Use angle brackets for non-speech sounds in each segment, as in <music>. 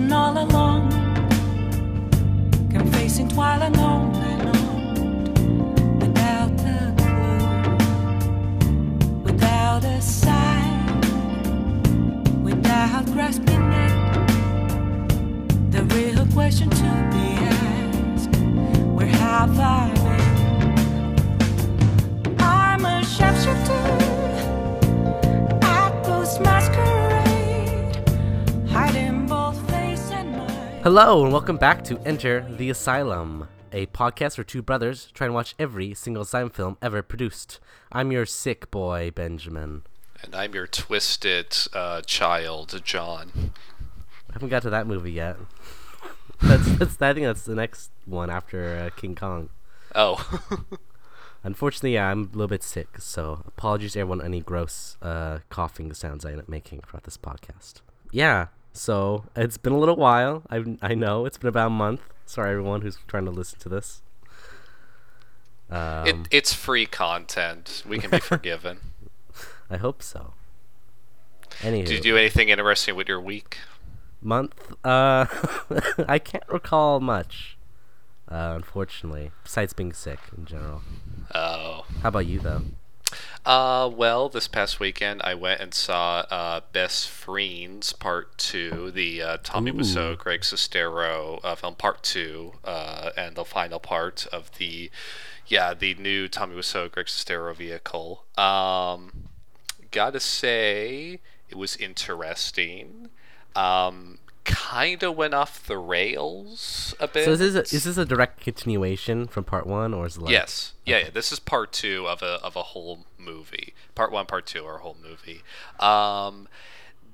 Listen all along, confessing while on, without a clue, without a sign, without grasping it. The real question to be asked: Where have I Hello, and welcome back to Enter the Asylum, a podcast where two brothers try and watch every single asylum film ever produced. I'm your sick boy, Benjamin. And I'm your twisted uh, child, John. I haven't got to that movie yet. <laughs> That's, that's I think that's the next one after uh, King Kong. Oh, <laughs> Unfortunately, yeah, I'm a little bit sick, so apologies to everyone any gross uh, coughing sounds I end up making throughout this podcast. Yeah, so it's been a little while. I I know it's been about a month. Sorry, everyone who's trying to listen to this. Um, it, it's free content. We can be <laughs> forgiven. I hope so. Anywho, Did you do anything interesting with your week? month? Uh, <laughs> I can't recall much. Uh, unfortunately, besides being sick in general. Oh. How about you though? Uh, well, this past weekend I went and saw uh, Best Friends Part 2, the uh, Tommy Ooh. Wiseau, Greg Sestero uh, film Part 2, uh, and the final part of the, yeah, the new Tommy Wiseau, Greg Sestero vehicle. Um, gotta say, it was interesting. Um, kind of went off the rails a bit. So is this a, is this a direct continuation from part one, or is it like Yes. Yeah, yeah. This is part two of a of a whole movie. Part one, part two or a whole movie. Um,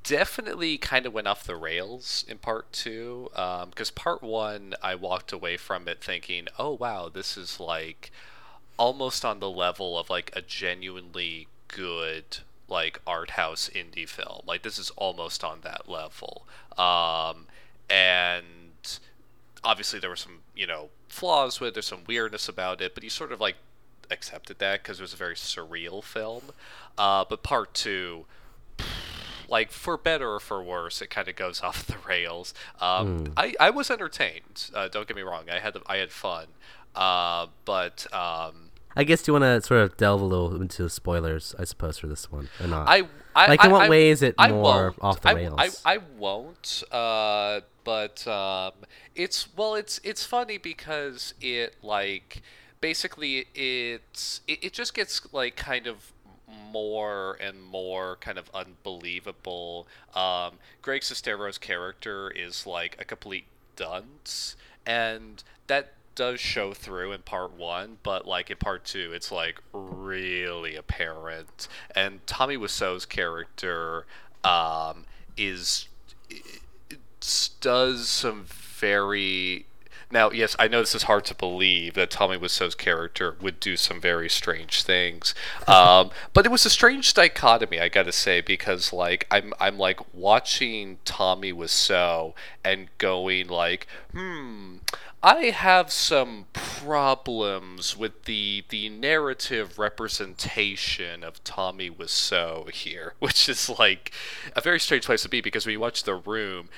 definitely kind of went off the rails in part two. Because part one, I walked away from it thinking, oh wow, this is like almost on the level of like a genuinely good like art house indie film. Like this is almost on that level. Um, and obviously there were some you know flaws with it. There's some weirdness about it but you sort of like accepted that because it was a very surreal film. Uh, but part two like for better or for worse it kind of goes <laughs> off the rails. Um, I, I was entertained uh, don't get me wrong. I had i had fun. Uh, but um, I guess do you want to sort of delve a little into spoilers, I suppose, for this one, or not? I, I Like, in what I- way is it I more won't. off the rails? I, I won't. Uh, but um, it's well, it's it's funny because it like basically it's it, it just gets like kind of more and more kind of unbelievable. Um, Greg Sestero's character is like a complete dunce, and that does show through in part one, but like in part two, it's like really apparent. And Tommy Wiseau's character um, is does some very now yes i know this is hard to believe that tommy Wiseau's character would do some very strange things <laughs> um, but it was a strange dichotomy i gotta say because like i'm i'm like watching tommy Wiseau and going like hmm I have some problems with the the narrative representation of Tommy Wiseau here, <laughs> which is like a very strange place to be because when you watch The Room,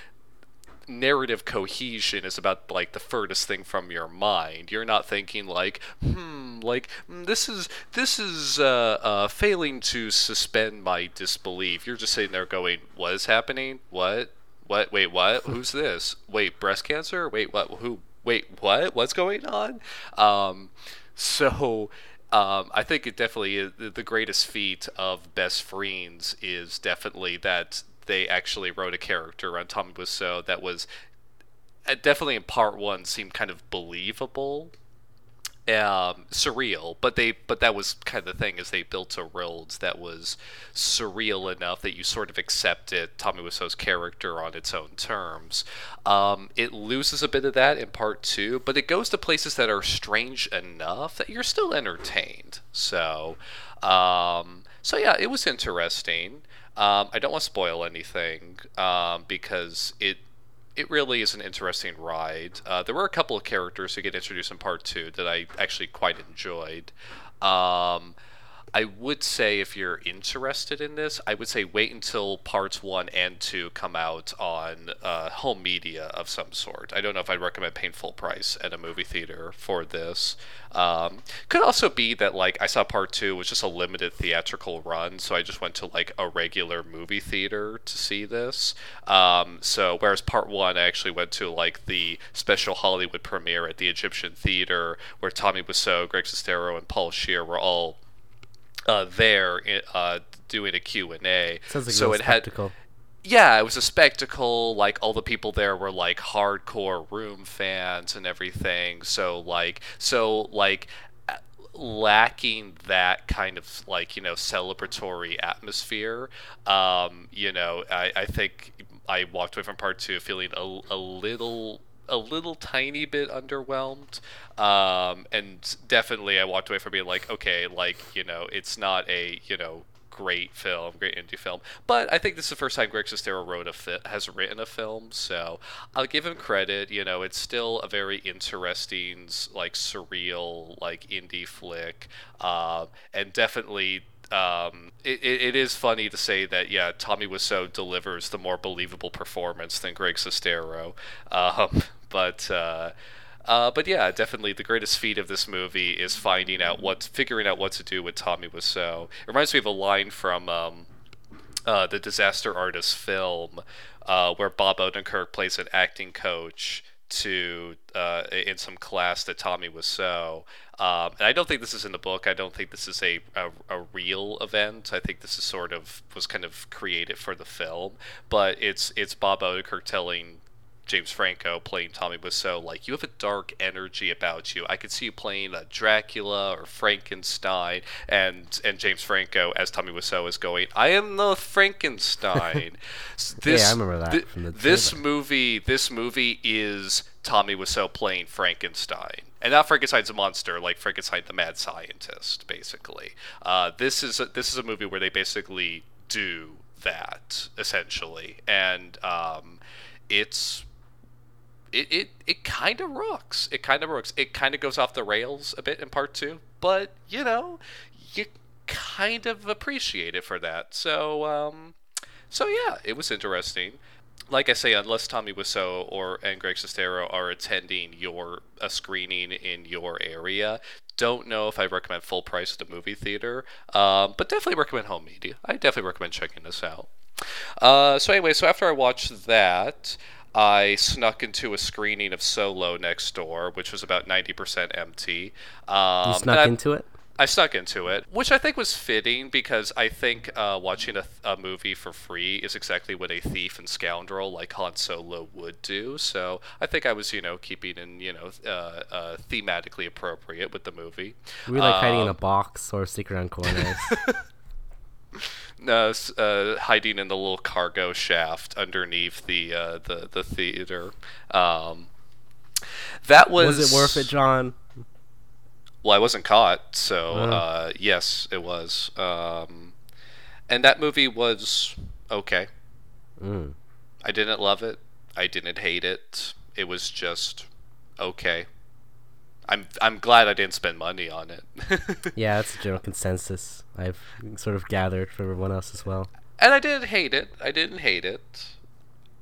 narrative cohesion is about like the furthest thing from your mind. You're not thinking like, hmm, like mm, this is this is uh, uh, failing to suspend my disbelief. You're just sitting there going, what is happening? What? What? Wait, what? Who's this? Wait, breast cancer? Wait, what? Who? Wait, what? What's going on? Um, so. Um, I think it definitely is the greatest feat of Best Friends is definitely that they actually wrote a character on Tommy Wiseau that was uh, definitely in part one seemed kind of believable, um, surreal. But they but that was kind of the thing is they built a world that was surreal enough that you sort of accepted Tommy Wiseau's character on its own terms. Um, it loses a bit of that in part two, but it goes to places that are strange enough that you're still entertained. So, um, so yeah, it was interesting. Um, I don't want to spoil anything um, because it it really is an interesting ride. Uh, there were a couple of characters who get introduced in part two that I actually quite enjoyed. Um, I would say if you're interested in this, I would say wait until parts one and two come out on uh, home media of some sort. I don't know if I'd recommend paying full price at a movie theater for this. Um, could also be that like I saw part two was just a limited theatrical run, so I just went to like a regular movie theater to see this. Um, so whereas part one I actually went to like the special Hollywood premiere at the Egyptian Theater where Tommy Wiseau, Greg Sestero, and Paul Scheer were all uh, there uh, doing a Q&A. Sounds like so a it had yeah, it was a spectacle. Like all the people there were like hardcore room fans and everything. So like so like uh, lacking that kind of like you know celebratory atmosphere. Um, you know, I, I think I walked away from part two feeling a, a little a little tiny bit underwhelmed um, and definitely i walked away from being like okay like you know it's not a you know great film, great indie film. But I think this is the first time Greg Sestero wrote a fi- has written a film, so I'll give him credit. You know, it's still a very interesting, like surreal, like indie flick, um, and definitely. Um, it, it, is funny to say that yeah, Tommy Wiseau delivers the more believable performance than Greg Sestero, um, but uh, uh, but yeah, definitely the greatest feat of this movie is finding out what, figuring out what to do with Tommy Wiseau. It reminds me of a line from um, uh, the Disaster Artist film, uh, where Bob Odenkirk plays an acting coach to uh, in some class that Tommy Wiseau. Um, and I don't think this is in the book. I don't think this is a, a, a real event. I think this is sort of was kind of created for the film. But it's it's Bob Odenkirk telling James Franco playing Tommy Wiseau, like you have a dark energy about you. I could see you playing a Dracula or Frankenstein, and and James Franco as Tommy Wiseau is going, I am the Frankenstein. <laughs> This, I remember that the this movie, this movie is Tommy Wiseau playing Frankenstein. And not Frankenstein's a monster, like Frankenstein the mad scientist, basically. Uh, this is a, this is a movie where they basically do that essentially, and um, it's it it, it kind of rocks. It kind of rocks. It kind of goes off the rails a bit in part two, but you know, you kind of appreciate it for that. So um, so yeah, it was interesting. Like I say, unless Tommy Wiseau or and Greg Sestero are attending your a screening in your area, don't know if I recommend full price at the movie theater. Um, but definitely recommend home media. I definitely recommend checking this out. Uh, so anyway, so after I watched that, I snuck into a screening of Solo next door, which was about ninety percent empty. Um, You snuck I- into it. I snuck into it, which I think was fitting because I think uh, watching a, a movie for free is exactly what a thief and scoundrel like Han Solo would do. So I think I was, you know, keeping in, you know, uh, uh, thematically appropriate with the movie. Were you like hiding in a Um, box or secret on corners? <laughs> <laughs> S- uh, hiding in the little cargo shaft underneath the uh, the the theater. Um, that was was it worth it, John? Well, I wasn't caught, so Oh. uh, yes, it was. Um, and that movie was okay. Mm. I didn't love it. I didn't hate it. It was just okay. I'm I'm glad I didn't spend money on it. <laughs> Yeah, that's a general consensus I've sort of gathered from everyone else as well. and I didn't hate it. I didn't hate it.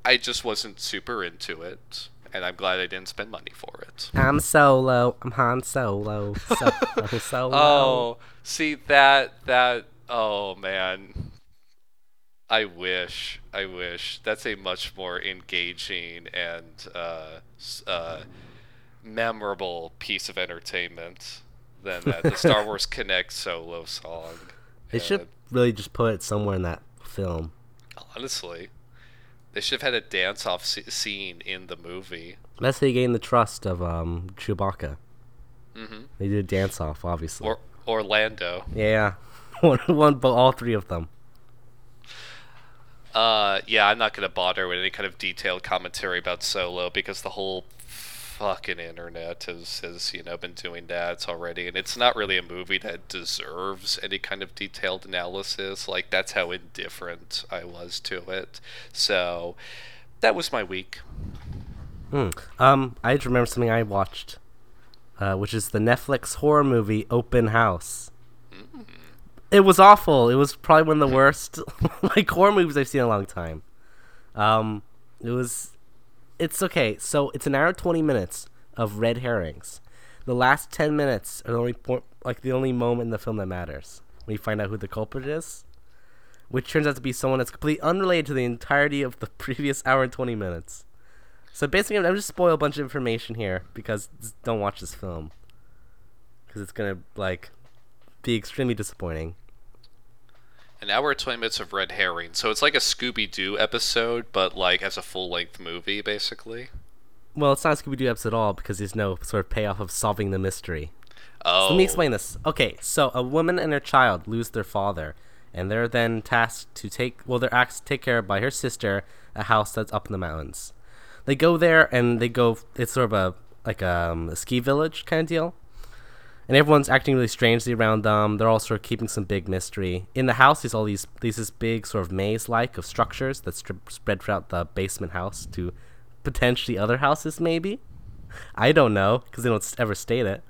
I just wasn't super into it, and I'm glad I didn't spend money for it. I'm solo. I'm Han Solo. So, I'm <laughs> solo. Oh, see that that oh man. I wish. I wish. That's a much more engaging and uh, uh, memorable piece of entertainment than that the Star Wars Kinect solo song. They should really just put it somewhere in that film. honestly, they should have had a dance-off scene in the movie. That's how you gain the trust of um Chewbacca. Mm-hmm. They did a dance off, obviously. Or Orlando. yeah, <laughs> one, one, but all three of them. Uh, yeah, I'm not gonna bother with any kind of detailed commentary about Solo because the whole fucking internet has, has you know been doing that already, and it's not really a movie that deserves any kind of detailed analysis. Like that's how indifferent I was to it. So that was my week. Hmm. Um, I just remember something I watched, uh, which is the Netflix horror movie Open House. It was awful. It was probably one of the worst <laughs> like horror movies I've seen in a long time. Um, it was. It's okay. So it's an hour twenty minutes of red herrings. The last ten minutes are the only point, like the only moment in the film that matters you find out who the culprit is, which turns out to be someone that's completely unrelated to the entirety of the <laughs> previous hour and twenty minutes. So basically, I'm just spoil a bunch of information here because don't watch this film because it's gonna like be extremely disappointing. An hour and 20 minutes of red herring. So it's like a Scooby Doo episode, but like as a full length movie, basically. Well, it's not a Scooby Doo episode at all because there's no sort of payoff of solving the mystery. Oh. So let me explain this. Okay, so a woman and her child lose their father, and they're then tasked to take well, they're asked to take care of by her sister a house that's up in the mountains. They go there and they go. It's sort of a like um, a ski village kind of deal, and everyone's acting really strangely around them. They're all sort of keeping some big mystery. In the house, there's all these these this big sort of maze like of structures that spread throughout the basement house to potentially other houses, maybe. I don't know because they don't ever state it.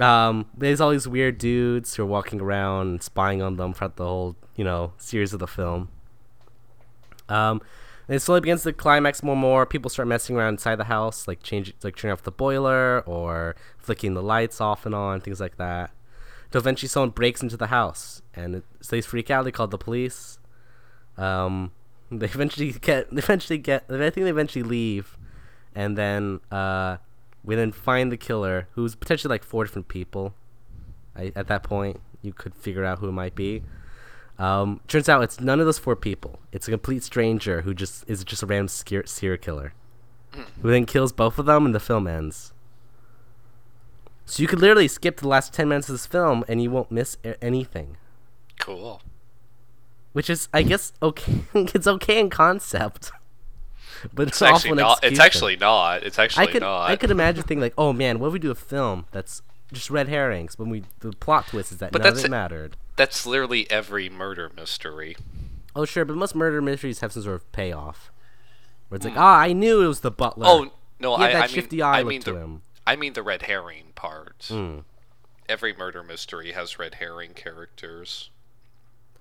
Um, there's all these weird dudes who are walking around spying on them throughout the whole, you know, series of the film. Um, and it slowly begins to climax more and more. People start messing around inside the house, like changing, like turning off the boiler or flicking the lights off and on, things like that. Till eventually someone breaks into the house, and it, so they freak out. They call the police. Um, <laughs> they eventually get, they eventually get, I think they eventually leave, and then uh, we then find the killer, who's potentially like four different people. I, at that point, you could figure out who it might be. Um, turns out it's none of those four people. It's a complete stranger who just is just a random serial killer, who then kills both of them, and the film ends. So you could literally skip the last ten minutes of this film, and you won't miss a- anything. Cool. Which is, I guess, okay. <laughs> it's okay in concept, <laughs> but it's, It's actually not. It's actually not. It's actually I could not. I could imagine <laughs> thinking like, oh man, what if we do a film that's just red herrings? When we the plot twist is that But none of it mattered. That's literally every murder mystery. Oh sure, but most murder mysteries have some sort of payoff, where it's like, ah, I knew it was the butler. Hmm. Oh no, he had I, that I mean, eye I mean to the, him. I mean the red herring part. Mm. Every murder mystery has red herring characters.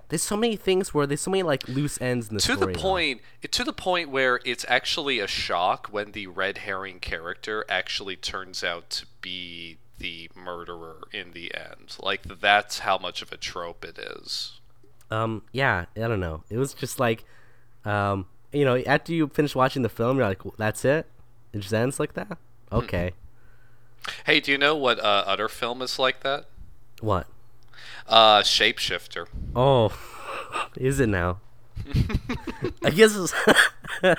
There's so many things where there's so many like loose ends in the to story. the though. point to the point where it's actually a shock when the red herring character actually turns out to be the murderer in the end like that's how much of a trope it is Um, yeah, I don't know. It was just like, um, you know, after you finish watching the film, you're like, that's it. It just ends like that. Okay, hey do you know what uh, other film is like that what? uh shapeshifter Oh, <laughs> is it now? <laughs> I guess. <laughs>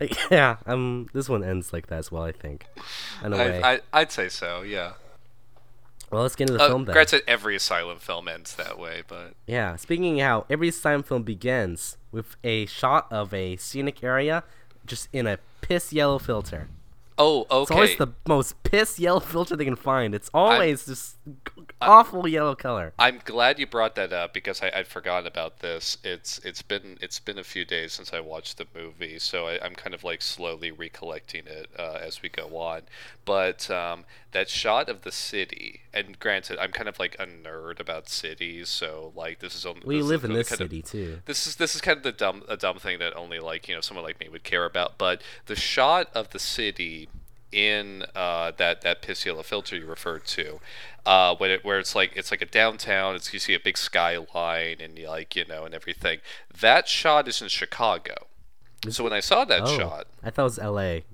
<laughs> Yeah. Um. This one ends like that as well. I think. In a way. I, I, i'd say so yeah well, let's get into the uh, film then. granted every asylum film ends that way but Yeah. Speaking of how every asylum film begins with a shot of a scenic area, just in a piss yellow filter. oh okay. It's always the most piss yellow <laughs> filter they can find. It's always just awful yellow color. I'm glad you brought that up because I, I'd forgotten about this. It's it's been it's been a few days since I watched the movie, so I, I'm kind of like slowly recollecting it uh, as we go on. But um, that shot of the city, and granted, I'm kind of like a nerd about cities, so like this is only We live in this kind of- city too. this is this is kind of the dumb a dumb thing that only like you know someone like me would care about. But the shot of the city in uh, that that yellow filter you referred to, uh, when it, where it's like it's like a downtown, it's you see a big skyline and you like you know and everything. That shot is in Chicago. So when I saw that Oh, shot, I thought it was L.A.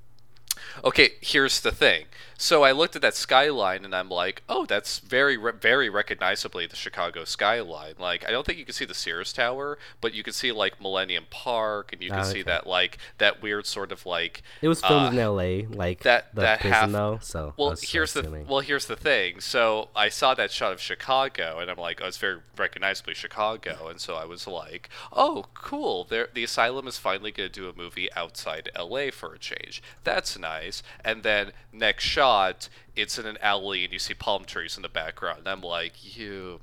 Okay, here's the thing. So I looked at that skyline and I'm like, oh, that's very, very recognizably the Chicago skyline. Like, I don't think you can see the Sears Tower, but you can see like Millennium Park, and you can Ah, see that like that weird sort of like. It was filmed uh, in L.A. Like that- the that prison half- though. So Well, here's the well, here's the thing. So I saw that shot of Chicago, and I'm like, oh, it's very recognizably Chicago, and so I was like, oh, cool. There, the asylum is finally going to do a movie outside L.A. for a change. That's nice. And then next shot, it's in an alley, and you see palm trees in the background. And I'm like, you.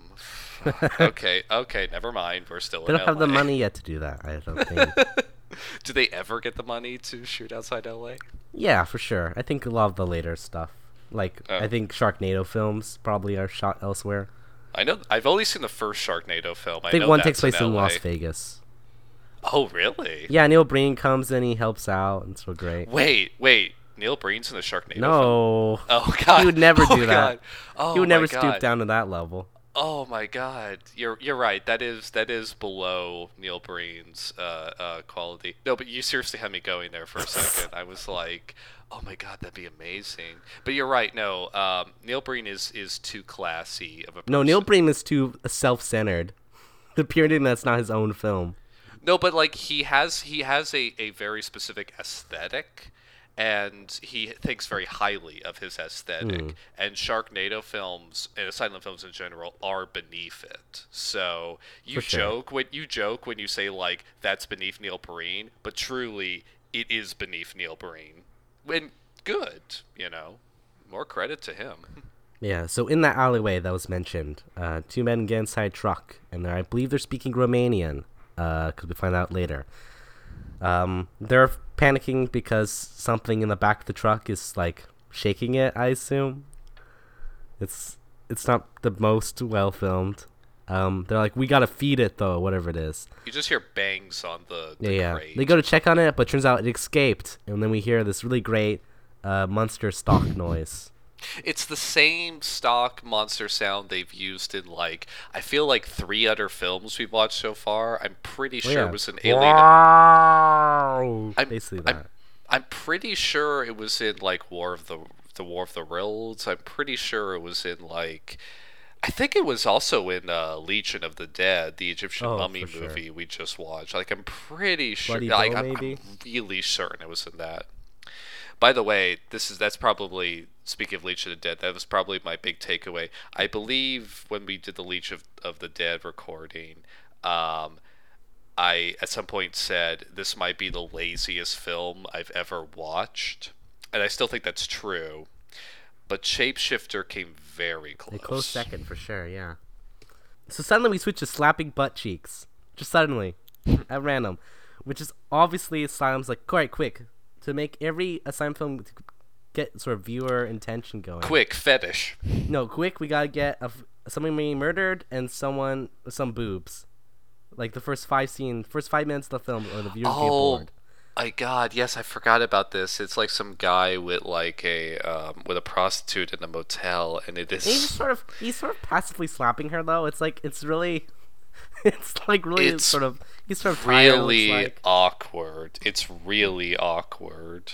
<laughs> okay, okay, never mind. We're still They in don't have the money yet to do that. I don't think. <laughs> Do they ever get the money to shoot outside L.A.? yeah, for sure. I think a lot of the later stuff, like Oh. I think Sharknado films, probably are shot elsewhere. I know. I've only seen the first Sharknado film. I, I think one takes place in LA. Las Vegas. Oh, really? Yeah, Neil Breen comes in, he helps out, and it's so great. Wait, wait. Neil Breen's in the Sharknado film? No, Oh God. he would never <laughs> Oh, do that. God. Oh, he would never God. stoop down to that level. Oh my God, you're you're right. That is that is below Neil Breen's uh, uh, quality. No, but you seriously had me going there for a second. I was like, oh my God, that'd be amazing. But you're right. No, um, Neil Breen is is too classy of a. Person. No, Neil Breen is too self-centered, <laughs> appearing that's not his own film. No, but like he has he has a, a very specific aesthetic and he thinks very highly of his aesthetic. Hmm. And Sharknado films and silent films in general are beneath it. So you sure. joke when you joke when you say like that's beneath Neil Breen, but truly it is beneath Neil Breen. When good, you know. More credit to him. <laughs> Yeah, so in that alleyway that was mentioned, uh, two men get inside a truck, and I believe they're speaking Romanian, because we find out later. Um, they're panicking because something in the back of the truck is like shaking it. I assume. It's it's not the most well filmed. Um, they're like, we gotta feed it though, whatever it is. You just hear bangs on the, Yeah, the yeah. crate. They go to check on it, but turns out it escaped, and then we hear this really great uh, monster stalk noise. It's the same stock monster sound they've used in like I feel like three other films we've watched so far. I'm pretty Oh, sure yeah. it was an alien. Wow! I'm, Basically I'm. I'm pretty sure it was in like War of the the War of the Realms. I'm pretty sure it was in like I think it was also in uh, Legion of the Dead, the Egyptian Oh, mummy for sure. movie we just watched. Like I'm pretty sure Bloody like I'm, I'm really certain it was in that. By the way, this is that's probably speaking of Legion of the Dead. That was probably my big takeaway. I believe when we did the Legion of, of the Dead recording, um, I at some point said this might be the laziest film I've ever watched, and I still think that's true. But Shapeshifter came very close. A close second for sure, yeah. So suddenly we switch to slapping butt cheeks. Just suddenly. <laughs> at random. Which is obviously Asylum's like, alright, quick. To make every Asylum film to get sort of viewer intention going. Quick fetish. No, quick, we gotta get a someone being murdered and someone some boobs. Like the first five scene, first five minutes of the film, or the viewers get Oh bored. my god, yes, I forgot about this. It's like some guy with like a um, with a prostitute in a motel, and it And he's sort of he's sort of passively slapping her though. It's like it's really, <laughs> it's like really It's sort of he's sort of tired, really like- awkward. It's really awkward.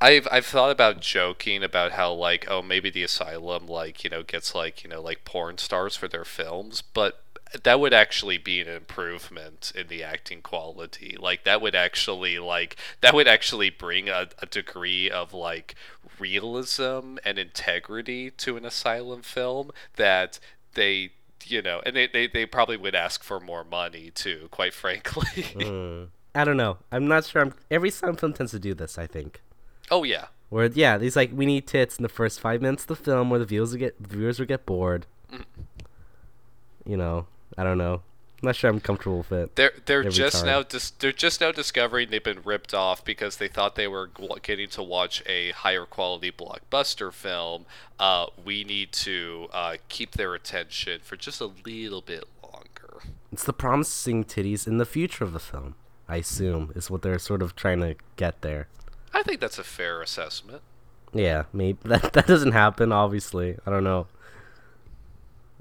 I've I've thought about joking about how like oh maybe the asylum like you know gets like you know like porn stars for their films, but that would actually be an improvement in the acting quality. Like that would actually like that would actually bring a, a degree of like realism and integrity to an asylum film that they you know and they, they, they probably would ask for more money too quite frankly <laughs> Mm. I don't know. I'm not sure. I'm, every Asylum film tends to do this. I think. oh yeah Where yeah, these like we need tits in the first five minutes of the film, where the viewers will get viewers will get bored. You know, I don't know. I'm not sure I'm comfortable with it. They're they're just time. now dis- they're just now discovering they've been ripped off because they thought they were getting to watch a higher quality blockbuster film. Uh, we need to uh, keep their attention for just a little bit longer. It's the promising titties in the future of the film. I assume is what they're sort of trying to get there. I think that's a fair assessment. Yeah, maybe that <laughs> that doesn't happen. Obviously, I don't know.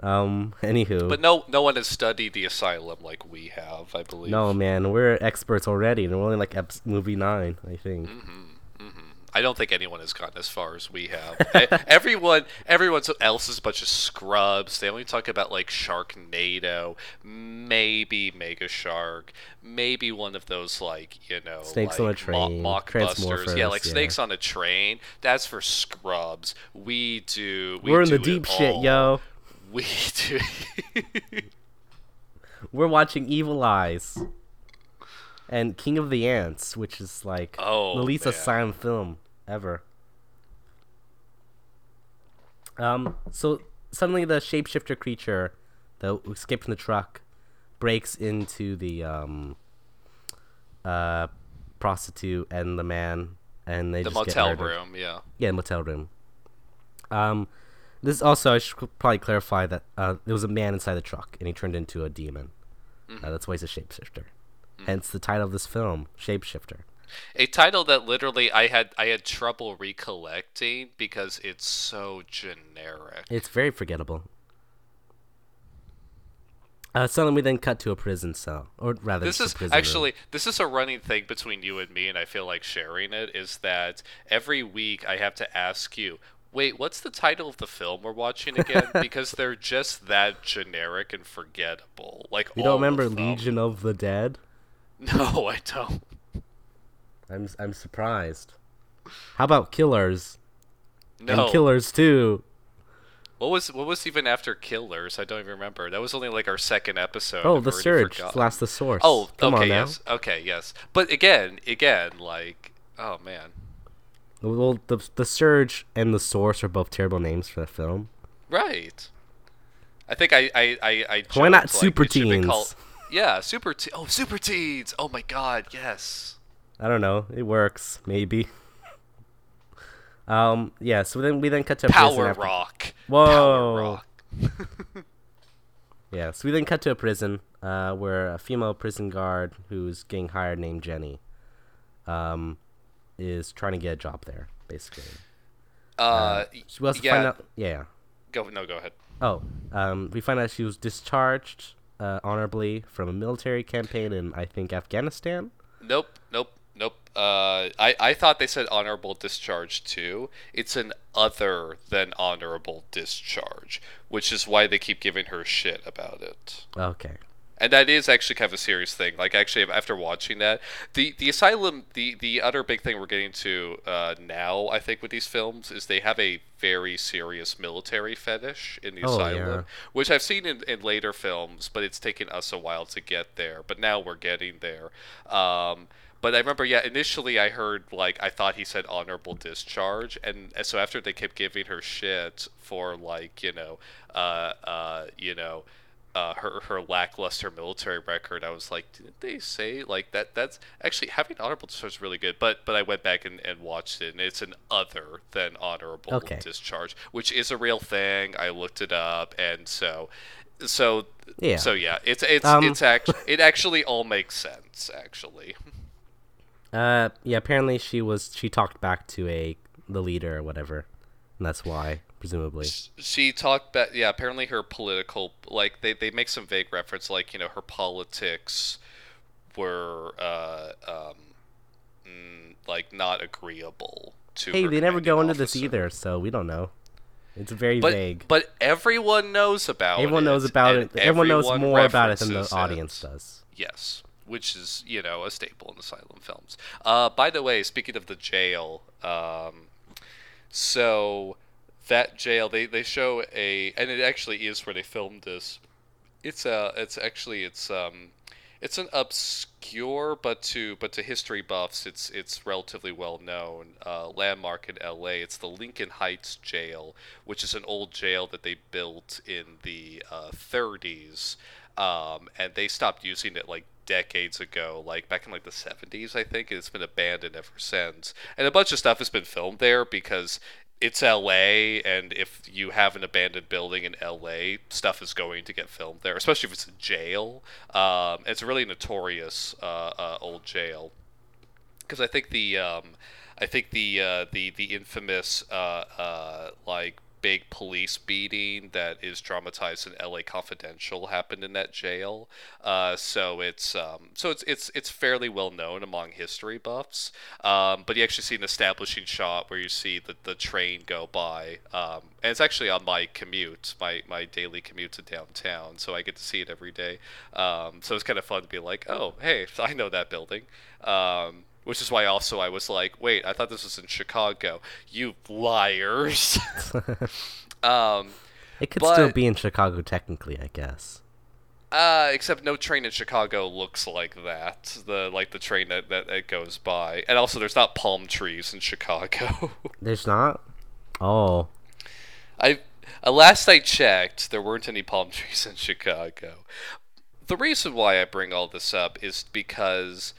Um. <laughs> Anywho, But no no one has studied the asylum like we have, I believe. no, man, we're experts already, and we're only like ep- movie nine, I think. I don't think anyone has gotten as far as we have. <laughs> Everyone, everyone else is a bunch of scrubs. They only talk about like Sharknado, maybe Mega Shark, maybe one of those like you know Snakes like on a Train, mo- mockbusters. Yeah, like yeah. Snakes on a Train. That's for scrubs. We do. We We are in the do deep shit, yo. We <laughs> do. We're watching Evil Eyes and King of the Ants, which is like Oh, the least asylum film ever. Um, so suddenly the shapeshifter creature that escaped from the truck breaks into the um uh prostitute and the man and they the just motel room. Yeah. Yeah, motel room. Um, This also I should probably clarify that uh, there was a man inside the truck and he turned into a demon. Uh, that's why he's a shapeshifter. Hence the title of this film, Shapeshifter. A title that literally I had I had trouble recollecting because it's so generic. It's very forgettable. Uh, so then we then cut to a prison cell, or rather, This is a prison room. actually this is a running thing between you and me, and I feel like sharing it. Is that every week I have to ask you, wait, what's the title of the film we're watching again? <laughs> because they're just that generic and forgettable. Like You don't remember of. Legion of the Dead? No, <laughs> I don't. I'm I'm surprised. How about Killers No. and Killers too. What was what was even after Killers? I don't even remember. That was only like our second episode. Oh, The Surge. Last the Source. Oh, come okay, on yes, okay, yes. But again, again, like, oh man, Well, the the Surge and the Source are both terrible names for the film. right. I think I I I, I Why not like, Super Teens? called- yeah, super te- Oh, super teens. Oh my god, yes. I don't know. It works, maybe. um. Yeah. So then we then cut to a prison Power after- rock. Whoa. Power rock. <laughs> Yeah. So we then cut to a prison, uh, where a female prison guard who's getting hired named Jenny, um, is trying to get a job there, basically. Uh, So we also yeah. find out. Yeah. Go no, go ahead. Oh, um, we find out she was discharged uh, honorably from a military campaign in I think Afghanistan. Nope, nope, nope. Uh, I, I thought they said honorable discharge too. It's an other than honorable discharge, which is why they keep giving her shit about it. Okay. And that is actually kind of a serious thing. Like actually, after watching that, the the asylum, the the other big thing we're getting to uh, now, I think, with these films is they have a very serious military fetish in the Oh, asylum, yeah. which I've seen in, in later films, but it's taken us a while to get there. But now we're getting there. Um, but I remember, yeah, initially I heard like I thought he said honorable discharge, and and so after they kept giving her shit for like you know, uh, uh, you know uh, her her lackluster military record, I was like, didn't they say like that? That's actually having honorable discharge is really good. But but I went back and, and watched it, and it's an other than honorable Okay. discharge, which is a real thing. I looked it up, and so so Yeah. so yeah, it's it's Um, it's <laughs> actually it actually all makes sense actually. Uh, yeah. Apparently, she was she talked back to a the leader or whatever, and that's why presumably. she talked about yeah apparently her political like they, they make some vague reference like you know her politics were uh um mm, like not agreeable to Hey, they never go into this either, so we don't know. It's very but vague. but everyone knows about Everyone it knows about it. Everyone knows more about it than the references it. audience does. Yes, which is you know a staple in asylum films. Uh, by the way, speaking of the jail, um, so that jail they, they show a and it actually is where they filmed this. It's a it's actually it's um it's an obscure but to but to history buffs it's it's relatively well known uh, landmark in L.A. It's the Lincoln Heights jail, which is an old jail that they built in the uh, 30s, um, and they stopped using it like decades ago, like back in like the 70s, I think. It's been abandoned ever since, and a bunch of stuff has been filmed there because it's LA, and if you have an abandoned building in LA, stuff is going to get filmed there, especially if it's a jail. Um, it's a really notorious uh, uh, old jail because I think the um, I think the uh, the the infamous uh, uh, like big police beating that is dramatized in L.A. Confidential happened in that jail. Uh, so it's um, so it's it's it's fairly well known among history buffs. Um, but you actually see an establishing shot where you see the, the train go by, um, and it's actually on my commute, my my daily commute to downtown. So I get to see it every day. Um, so it's kind of fun to be like, oh hey, <laughs> I know that building. Um, which is why also I was like, wait, I thought this was in Chicago. You liars. <laughs> <laughs> um, It could still be in Chicago technically, I guess. uh, except no train in Chicago looks like that. The like the train that, that, that goes by, and also there's not palm trees in Chicago. <laughs> There's not. Oh, I uh, last I checked, there weren't any palm trees in Chicago. The reason why I bring all this up is because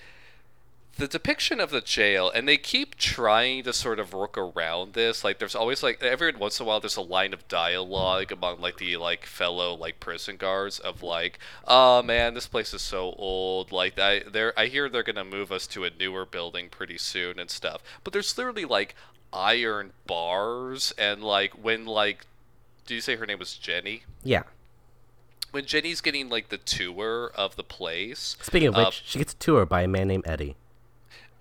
the depiction of the jail, and they keep trying to sort of work around this. Like, there's always like every once in a while, there's a line of dialogue among like the like fellow like prison guards of like, "Oh man, this place is so old. Like, I they're I hear they're gonna move us to a newer building pretty soon and stuff." But there's literally like iron bars and like when like, do you say her name was Jenny? Yeah. When Jenny's getting like the tour of the place, Speaking of uh, which, she gets a tour by a man named Eddie.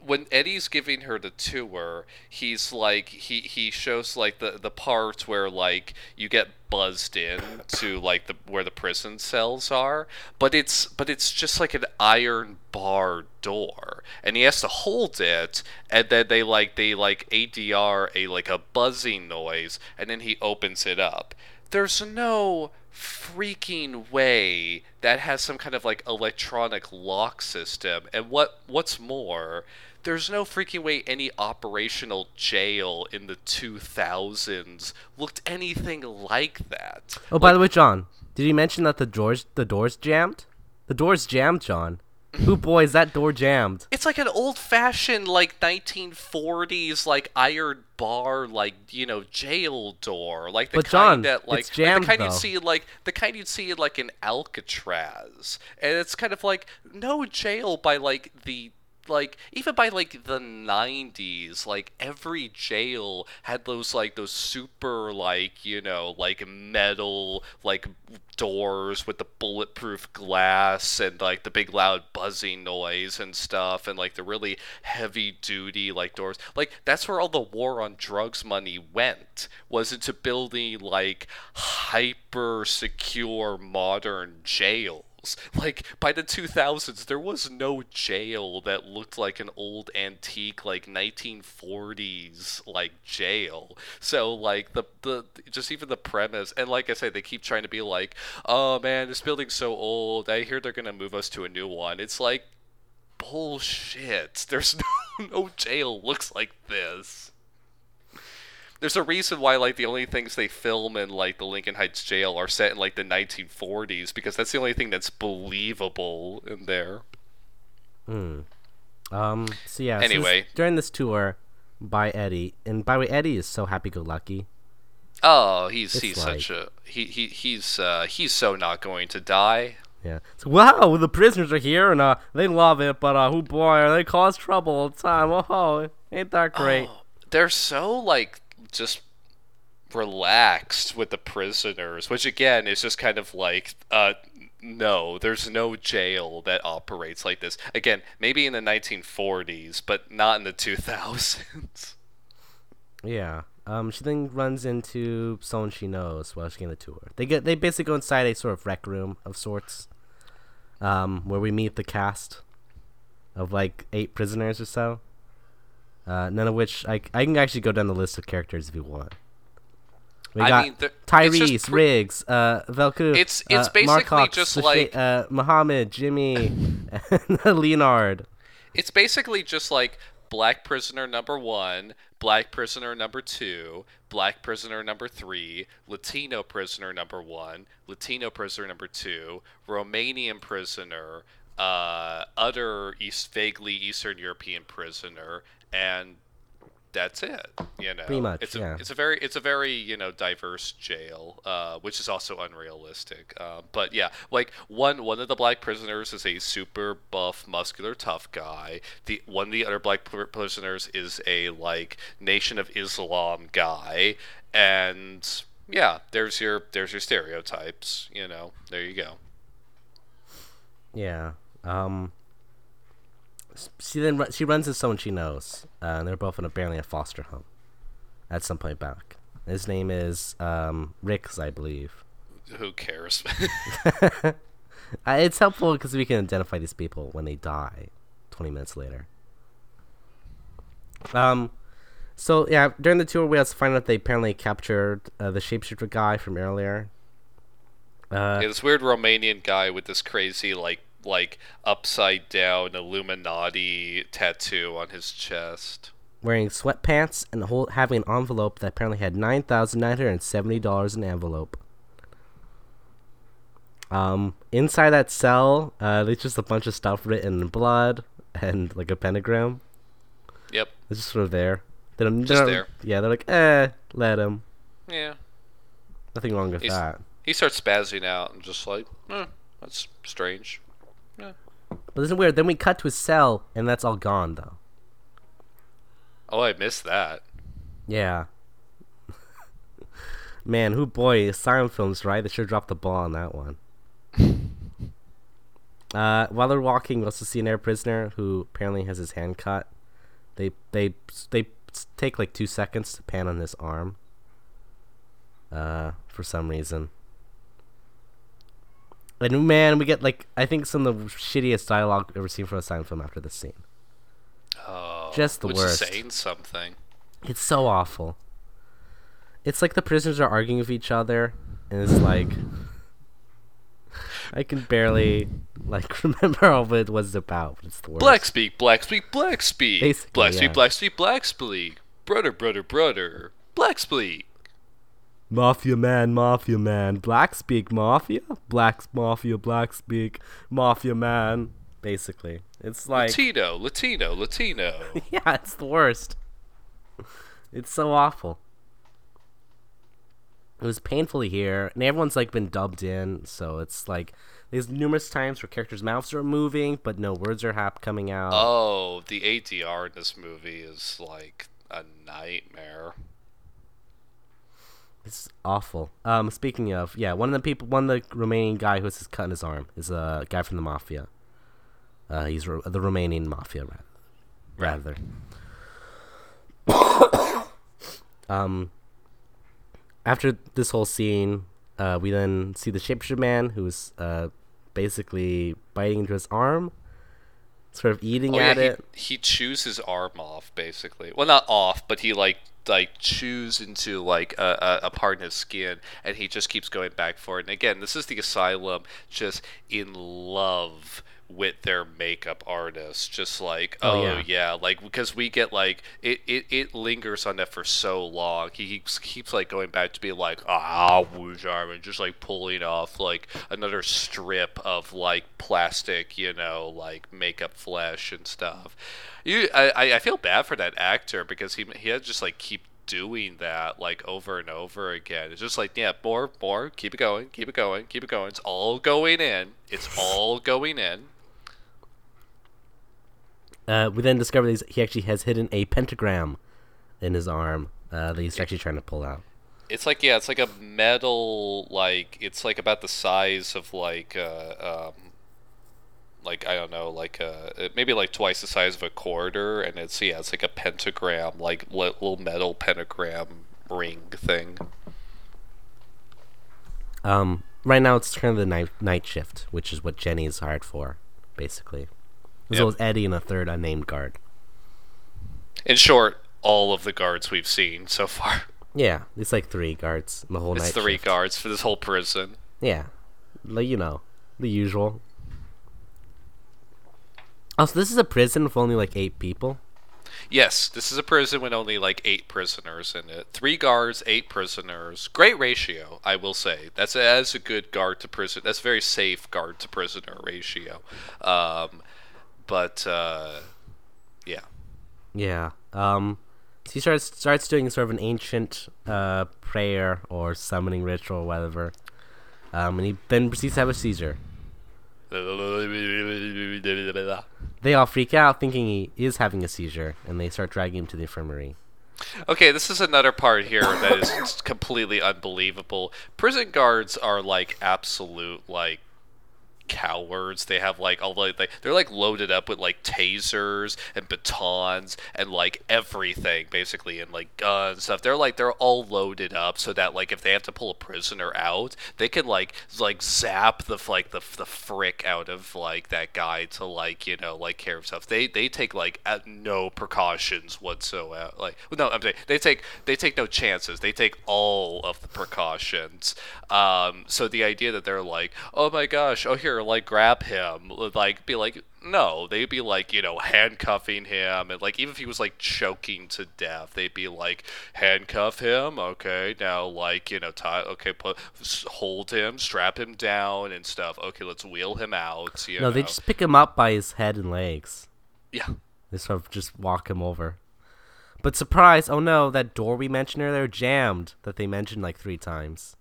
When Eddie's giving her the tour, he's like he he shows like the the part where like you get buzzed in to like the where the prison cells are, but it's but it's just like an iron bar door, and he has to hold it, and then they like they like ADR a like a buzzing noise, and then he opens it up. There's no freaking way that has some kind of like electronic lock system and what what's more there's no freaking way any operational jail in the 2000s looked anything like that Oh, by the way, John, did you mention that the doors the doors jammed? The doors jammed, John. Who <laughs> boy is that door jammed? it's like an old-fashioned like 1940s like iron bar like you know jail door like the But, kind John, that like, it's like the kind though. you'd see like the kind you'd see like in Alcatraz and it's kind of like no jail by like the like even by like the 90s like every jail had those like those super like you know like metal like doors with the bulletproof glass and like the big loud buzzing noise and stuff and like the really heavy duty like doors. Like that's where all the war on drugs money went was into building like hyper secure modern jails <laughs> like by the 2000s there was no jail that looked like an old antique like 1940s like jail. So like the the just even the premise and like i say they keep trying to be like oh man this building's so old. I hear they're gonna move us to a new one. It's like bullshit. <laughs> There's <laughs> no no jail looks like this there's a reason why like the only things they film in like the Lincoln Heights jail are set in like the 1940s because that's the only thing that's believable in there. Hmm. Um. So yeah. so this- Anyway. during this tour by Eddie, and by the way, Eddie is so happy-go-lucky. Oh, he's It's he's like- such a he, he he's uh he's so not going to die. Yeah. So, wow, the prisoners are here and uh, they love it, but uh, who boy, they cause trouble all the time. Oh, ain't that great? Oh, they're so like just relaxed with the prisoners, which again is just kind of like uh no, there's no jail that operates like this. Again, maybe in the 1940s, but not in the 2000s. Yeah. Um. She then runs into someone she knows while she's getting the tour. They get they basically go inside a sort of rec room of sorts, um, where we meet the cast of like eight prisoners or so. Uh, none of which I I can actually go down the list of characters if you want. We I got mean, the- Tyrese, pre- Riggs, uh, Velku, It's- it's uh, basically Marcox, just Sasha- like- uh, Muhammad, Jimmy, <laughs> and <laughs> Leonard. It's basically just like black prisoner number one, black prisoner number two, black prisoner number three, Latino prisoner number one, Latino prisoner number two, Romanian prisoner, uh, other East vaguely Eastern European prisoner, and that's it. You know, Pretty much, It's a yeah. it's a very it's a very you know diverse jail, uh, which is also unrealistic. Uh, but yeah, like one one of the black prisoners is a super buff, muscular, tough guy. The one of the other black pr- prisoners is a like Nation of Islam guy, and yeah, there's your there's your stereotypes. You know, there you go. Yeah. Um. She then she runs into someone she knows, uh, and they're both in apparently a foster home. At some point back, his name is um Ricks, I believe. Who cares? <laughs> <laughs> Uh, it's helpful because we can identify these people when they die, twenty minutes later. Um. So yeah, during the tour, we also find out they apparently captured uh, the shapeshifter guy from earlier. Uh, Yeah, this weird Romanian guy with this crazy like like upside down Illuminati tattoo on his chest. wearing sweatpants and hold, having an envelope that apparently had nine thousand nine hundred and seventy dollars in the envelope. Um, inside that cell, uh, there's just a bunch of stuff written in blood. and like a pentagram. Yep. It's just sort of there. They don't, Just they're there. Yeah, they're like, eh, let him. Yeah. Nothing wrong with He's- that. He starts spazzing out and just like, eh, that's strange. But isn't weird? Then we cut to his cell, and that's all gone, though. Oh, I missed that. Yeah. <laughs> Man, who boy, silent films, right? They should have dropped the ball on that one. <laughs> uh, while they're walking, we also see an air prisoner who apparently has his hand cut. They they they take like two seconds to pan on his arm. Uh, for some reason. And man, we get like I think some of the shittiest dialogue ever seen from a silent film after this scene. Oh, Just the which worst. is saying something. It's so awful. It's like the prisoners are arguing with each other, and it's like I can barely like <laughs> remember all of it was about. But it's the worst. Black speak, black speak, black speak. Basically, black yeah. speak, black speak, black speak. Brother, brother, brother. Black speak. Mafia man, mafia man, black speak mafia, black mafia, black speak mafia man. Basically, it's like Latino, Latino, Latino. <laughs> yeah, it's the worst. It's so awful. It was painfully here, and everyone's like been dubbed in, so it's like there's numerous times where characters' mouths are moving, but no words are hap- coming out. oh, the ADR in this movie is like a nightmare. It's awful. Um, speaking of, yeah, one of the people, one of the remaining guy who has his cut in his arm is a guy from the mafia. Uh, he's ro- the Romanian mafia, ra- rather. um, after this whole scene, uh, we then see the shapeshifter man who's uh, basically biting into his arm, sort of eating Oh at yeah, it. he, he chews his arm off basically. Well, not off, but he like like chews into like a, a, a part in his skin, and he just keeps going back for it. And again, this is the asylum just in love with their makeup artists just like Oh, oh, yeah. yeah. like because we get like it, it it lingers on that for so long. He keeps keeps like going back to be like ah Wu's arm and just like pulling off like another strip of like plastic you know like makeup flesh and stuff. You I, I- I feel bad for that actor because he he had just like keep doing that like over and over again. It's just like yeah more more keep it going keep it going keep it going. It's all going in. It's all going in Uh, we then discover that he actually has hidden a pentagram in his arm uh, that he's actually trying to pull out. It's like yeah, it's like a metal like it's like about the size of like uh um like I don't know like uh maybe like twice the size of a quarter and it's yeah it's like a pentagram like little metal pentagram ring thing. Um, right now it's kind of the night night shift, which is what Jenny is hired for, basically, as Yep. well as Eddie and a third unnamed guard. In short, all of the guards we've seen so far. Yeah, it's like three guards the whole It's night. three shift. guards for this whole prison. Yeah, like you know, the usual. Also, this is a prison with only like eight people. Yes, this is a prison with only like eight prisoners in it. Three guards, eight prisoners. Great ratio, I will say. That's a, that's a good guard to prison. That's a very safe guard to prisoner ratio. Um, but uh, yeah, Yeah. Um, so he starts starts doing sort of an ancient uh prayer or summoning ritual or whatever. Um, and he then proceeds to have a seizure. They all freak out, thinking he is having a seizure, and they start dragging him to the infirmary. Okay, this is another part here that is <laughs> completely unbelievable. Prison guards are like absolute like cowards. They have like all like they, they're like loaded up with like tasers and batons and like everything basically and like guns stuff. They're like they're all loaded up so that like if they have to pull a prisoner out, they can like like zap the like the the frick out of like that guy to like you know like care of stuff. They they take like no precautions whatsoever. Like no, I'm saying they take they take no chances. They take all of the precautions. Um, so the idea that they're like, oh my gosh, oh here, like grab him, like be like, no, they'd be like, you know, handcuffing him, and like even if he was like choking to death, they'd be like, handcuff him, okay, now like you know, tie, okay, put, hold him, strap him down and stuff. Okay, let's wheel him out. You No, know. they just pick him up by his head and legs. Yeah. They sort of just walk him over. But surprise! Oh no, that door we mentioned earlier jammed. That they mentioned like three times.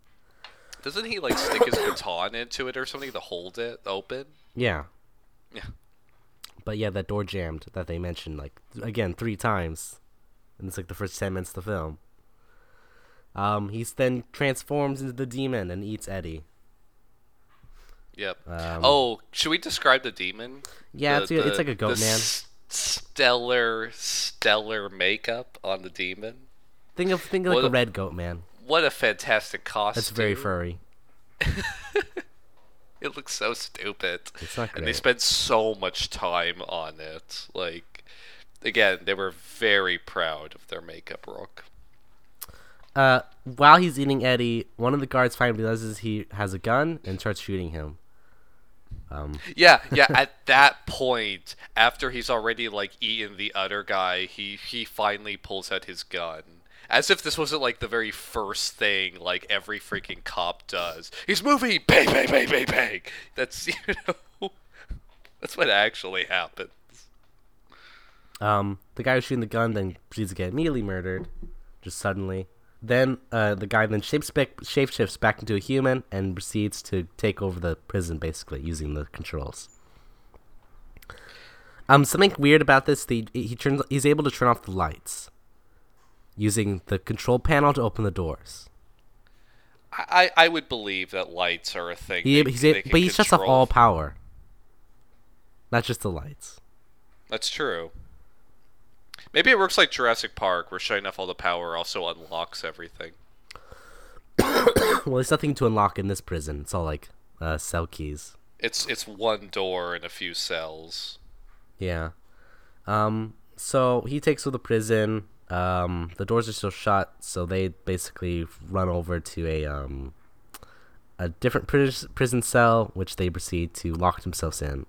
Doesn't he like stick his baton into it or something to hold it open? Yeah. Yeah. But yeah, that door jammed that they mentioned like again three times, and it's like the first ten minutes of the film. Um, he's then transforms into the demon and eats Eddie. Yep. Um, oh, should we describe the demon? Yeah, The- it's, a- it's like a goat the man. s- stellar, stellar makeup on the demon. Think of think of like a- red goat man. What a fantastic costume! That's very furry. <laughs> It looks so stupid. It's not And they spent so much time on it. Like, again, they were very proud of their makeup work. Uh, while he's eating Eddie, one of the guards finally realizes he has a gun and starts shooting him. Um, Yeah, yeah. <laughs> at that point, after he's already like eaten the other guy, he he finally pulls out his gun, as if this wasn't like the very first thing like every freaking cop does. He's moving, bang, bang, bang, bang, bang. That's <laughs> you know, that's what actually happens. um, the guy who's shooting the gun then proceeds to get immediately murdered, just suddenly. Then uh, the guy then shapes back, shapeshifts back into a human and proceeds to take over the prison, basically using the controls. Um, something weird about this, the he turns he's able to turn off the lights using the control panel to open the doors. I, I would believe that lights are a thing. He, they- he's they but he shuts off all power, not just the lights. That's true. Maybe it works like Jurassic Park, where shutting off all the power also unlocks everything. <coughs> well, there's nothing to unlock in this prison. It's all like uh, cell keys. It's it's one door and a few cells. Yeah. Um. So he takes to the prison. Um. The doors are still shut, so they basically run over to a um a different pris- prison cell, which they proceed to lock themselves in.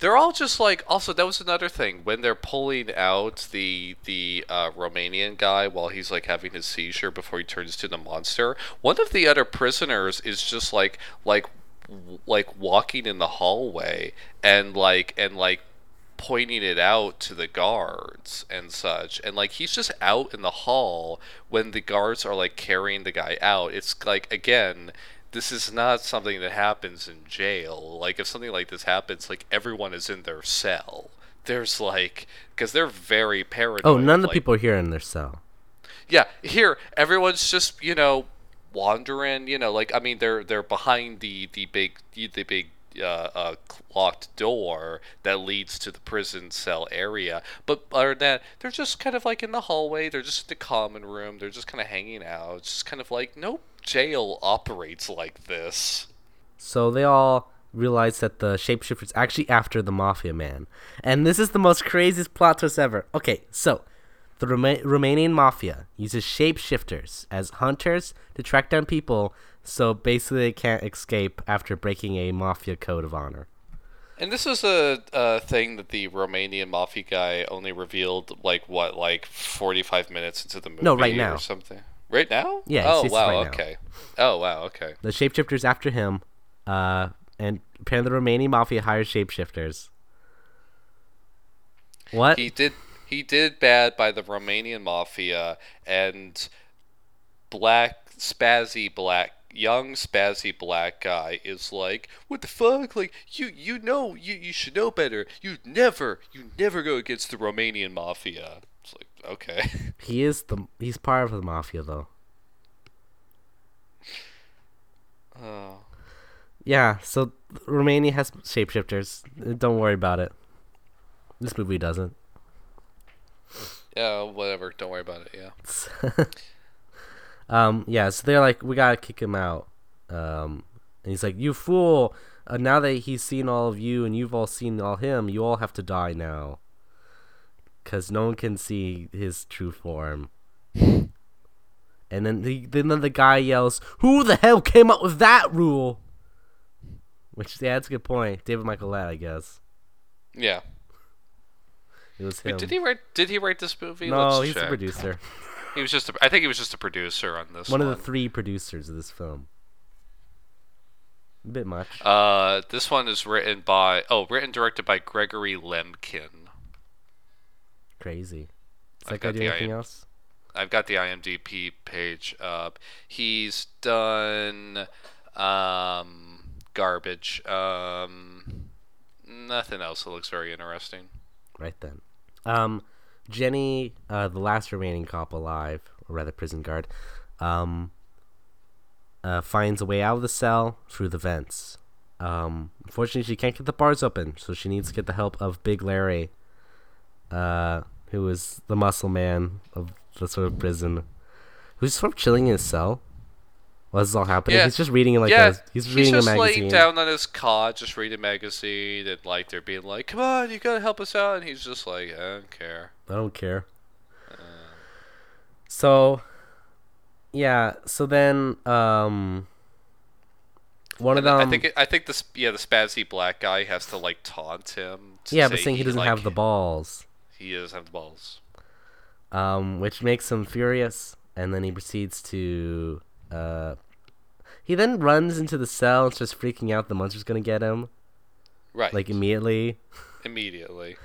They're all just like. Also, that was another thing when they're pulling out the the uh, Romanian guy while he's like having his seizure before he turns to the monster. One of the other prisoners is just like like like walking in the hallway and like and like pointing it out to the guards and such and like he's just out in the hall when the guards are like carrying the guy out it's like again this is not something that happens in jail like if something like this happens like everyone is in their cell there's like because they're very paranoid Oh, none of the like- people are here in their cell. yeah, here everyone's just you know wandering. You know, like I mean, they're they're behind the the big the big uh, uh, locked door that leads to the prison cell area. But other than that, they're just kind of like in the hallway. They're just in the common room. They're just kind of hanging out. It's just kind of like no jail operates like this. So they all realize that the shapeshifter's actually after the mafia man. And this is the most craziest plot twist ever. Okay, so the Roma- Romanian mafia uses shapeshifters as hunters to track down people so basically they can't escape after breaking a mafia code of honor. And this is a, a thing that the Romanian mafia guy only revealed like what like forty five minutes into the movie. No, right or now. something. Right now? Yeah, Oh wow. right now. okay. Oh wow. Okay. The shapeshifter's after him, uh, and apparently the Romanian mafia hires shapeshifters. What? He did. He did bad by the Romanian mafia and black spazzy black young spazzy black guy is like what the fuck like you you know you you should know better you never you never go against the romanian mafia it's like okay <laughs> He is the he's part of the mafia though. oh Yeah, so Romania has shapeshifters. Don't worry about it. This movie doesn't. Yeah whatever don't worry about it yeah <laughs> Um, yeah, so they're like, we gotta kick him out. Um, and he's like, you fool! Uh, now that he's seen all of you and you've all seen all him, you all have to die now. Cause no one can see his true form. <laughs> And then the then the guy yells, "Who the hell came up with that rule?" Which yeah, that's a good point. David Michael Latt, I guess. yeah It was him. Wait, did he write did he write this movie no, Let's he's the check. producer. he was just a, i think he was just a producer on this One one, of the three producers of this film. A bit much. Uh, this one is written by oh, written and directed by Gregory Lemkin. Crazy. Does I've that guy got do the anything IM else? I've got the IMDb page up. He's done um, garbage. Um, nothing else that looks very interesting. Right then. Um, Jenny, uh, the last remaining cop alive, or rather prison guard, um, uh, finds a way out of the cell through the vents. Um, unfortunately, she can't get the bars open, so she needs to get the help of Big Larry, uh, who is the muscle man of the sort of prison, who's sort of chilling in his cell. While this is all happening, Yeah. he's just reading like yeah, a, he's reading just a magazine. laying down on his cot, just reading a magazine, and like they're being like, "Come on, you gotta help us out," and he's just like, "I don't care." I don't care. So, yeah. So then, um, one of them. I think it, I think this yeah the spazzy black guy has to like taunt him. To yeah, but say saying he doesn't like, have the balls, He does have the balls. um, which makes him furious, and then he proceeds to, uh, he then runs into the cell and starts freaking out. The monster's gonna get him, Right. like immediately. immediately.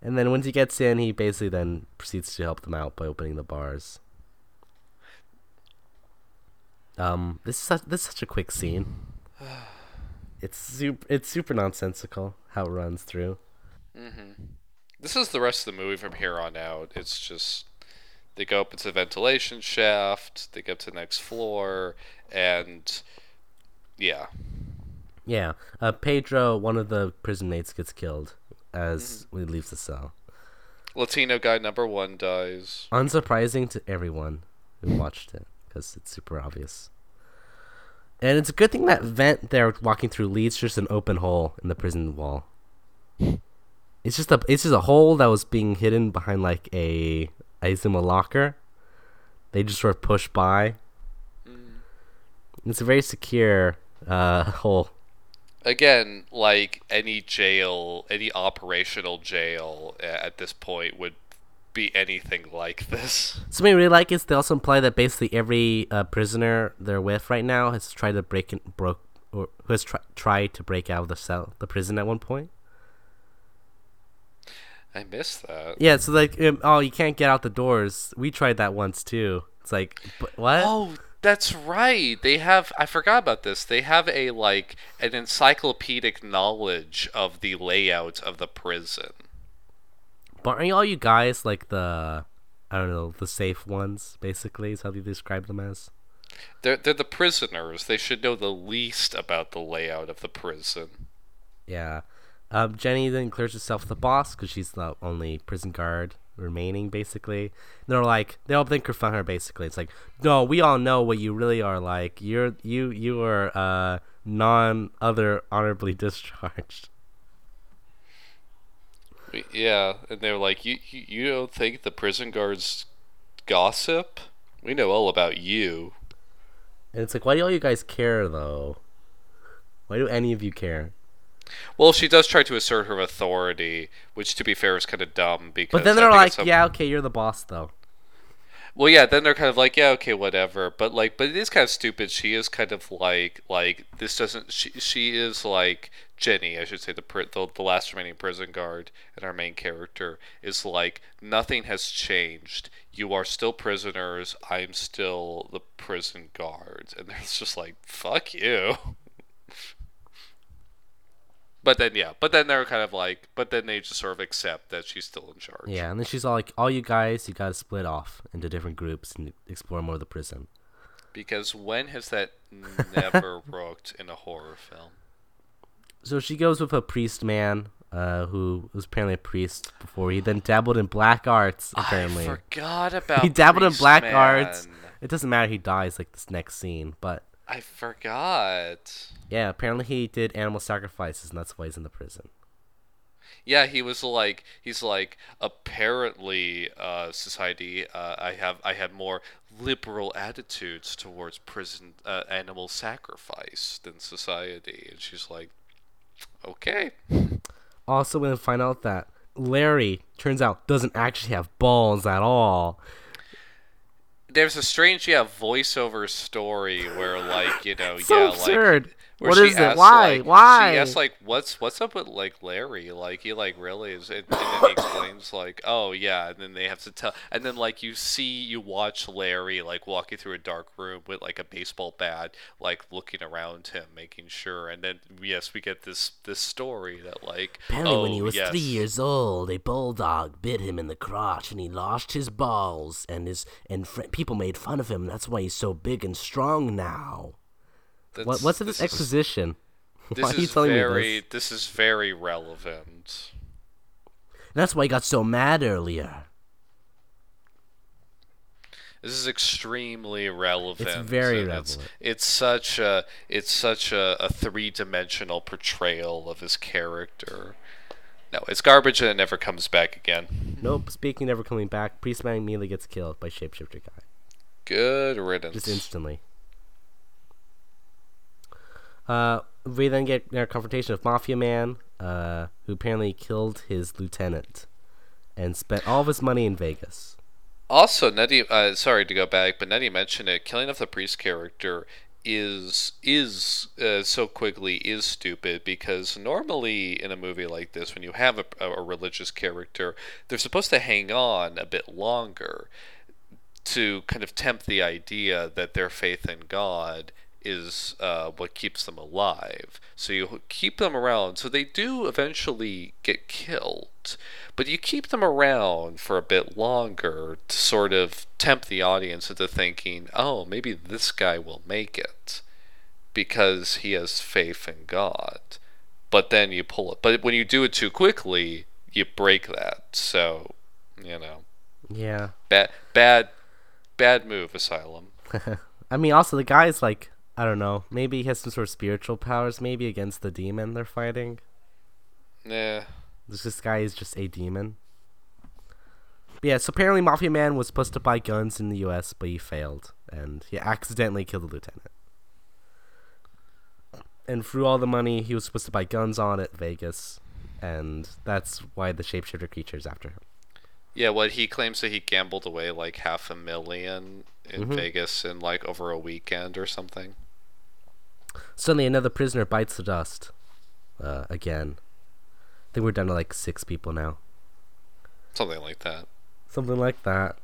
And then once he gets in, he basically then proceeds to help them out by opening the bars. Um, this is such, this is such a quick scene. <sighs> It's super it's super nonsensical how it runs through. This is the rest of the movie from here on out. It's just they go up into the ventilation shaft, they get up to the next floor, and yeah. Yeah, uh, Pedro, one of the prison mates, gets killed as he leaves the cell. Latino guy number one dies. Unsurprising to everyone who watched it because it's super obvious. And it's a good thing that vent they're walking through leads just an open hole in the prison wall. It's just a it's just a hole that was being hidden behind like a I assume a locker. They just sort of push by. It's a very secure uh, <laughs> hole. Again, like any jail, any operational jail at this point would be anything like this. <laughs> Something I really like is they also imply that basically every uh, prisoner they're with right now has tried to break in, broke or who has tri- tried to break out of the cell, the prison at one point. I missed that. Yeah, so like, um, oh, you can't get out the doors. We tried that once too. It's like, what? Oh, that's right. They have I forgot about this. They have a like an encyclopedic knowledge of the layout of the prison. But aren't all you guys like the, I don't know, the safe ones? Basically, is how they describe them as. They're they're the prisoners. They should know the least about the layout of the prison. Yeah. Um, Jenny then clears herself the boss because she's the only prison guard remaining, basically. And they're like, they all then confront her, basically. It's like, no, we all know what you really are like. You're you you are uh non other honorably <laughs> discharged. Yeah, and they're like, you, you you don't think the prison guards gossip? We know all about you. And it's like, why do all you guys care though? Why do any of you care? Well, she does try to assert her authority, which, to be fair, is kind of dumb because. But then they're like, some- yeah, okay, you're the boss though. Well, yeah. Then they're kind of like, yeah, okay, whatever. But like, but it is kind of stupid. She is kind of like, like this doesn't. She she is like Jenny, I should say, the the, the last remaining prison guard, and our main character is like nothing has changed. You are still prisoners. I'm still the prison guard, and it's <laughs> just like, fuck you. But then, yeah, but then they're kind of like, but then they just sort of accept that she's still in charge. Yeah, and then she's all like, all you guys, you gotta split off into different groups and explore more of the prison. Because when has that never <laughs> worked in a horror film? So she goes with a priest man, uh, who was apparently a priest before. He then dabbled in black arts. Apparently, I forgot about. he dabbled in black Man. arts. It doesn't matter. He dies like this next scene, but I forgot. yeah, apparently he did animal sacrifices, and that's why he's in the prison. Yeah, he was like, he's like, apparently, uh, society, uh, I have, I had more liberal attitudes towards prison uh, animal sacrifice than society, and she's like, okay. Also, we find out that Larry turns out doesn't actually have balls at all. There's a strange, yeah, voiceover story where, like, you know, So yeah, absurd. like, Where What it? asks, Why? Like, Why? She asks like, "What's what's up with like Larry? Like he like really is?" And, and then he explains like, "Oh yeah," and then they have to tell, and then like you see you watch Larry like walking through a dark room with like a baseball bat, like looking around him, making sure, and then yes, we get this this story that like, Apparently, oh when he oh, was yes. three years old, a bulldog bit him in the crotch, and he lost his balls, and his and fr- people made fun of him. That's why he's so big and strong now. What, what's this, is- exposition? <laughs> This why are you is telling very me this? this is very relevant. That's why he got so mad earlier. This is extremely relevant. It's very and it's, relevant. it's such a it's such a, a three dimensional portrayal of his character. No, it's garbage and it never comes back again. Nope. Speaking never coming back, Priestman immediately gets killed by shapeshifter guy, Good riddance. just instantly. Uh, we then get our confrontation of Mafia Man, uh, who apparently killed his lieutenant, and spent all of his money in Vegas. Also, Nettie, uh, sorry to go back, but Nettie mentioned it. Killing off the priest character is is uh, so quickly is stupid because normally in a movie like this, when you have a, a religious character, they're supposed to hang on a bit longer to kind of tempt the idea that their faith in God is uh, what keeps them alive. So you keep them around. So they do eventually get killed, but you keep them around for a bit longer to sort of tempt the audience into thinking, oh, maybe this guy will make it because he has faith in God. But then you pull it. But when you do it too quickly, you break that. So, you know, Yeah. bad, bad, bad move, Asylum. <laughs> I mean, also the guy's like, I don't know, maybe he has some sort of spiritual powers, maybe against the demon they're fighting. Yeah. This this guy is just a demon. But yeah, so apparently Mafia Man was supposed to buy guns in the U.S., but he failed, and he accidentally killed the lieutenant. And threw all the money he was supposed to buy guns on at Vegas, and that's why the shapeshifter creature is after him. Yeah, what he claims that he gambled away like half a million in Mhm. Vegas in like over a weekend or something. Suddenly, another prisoner bites the dust. Uh, again. I think we're down to like six people now. Something like that. Something like that.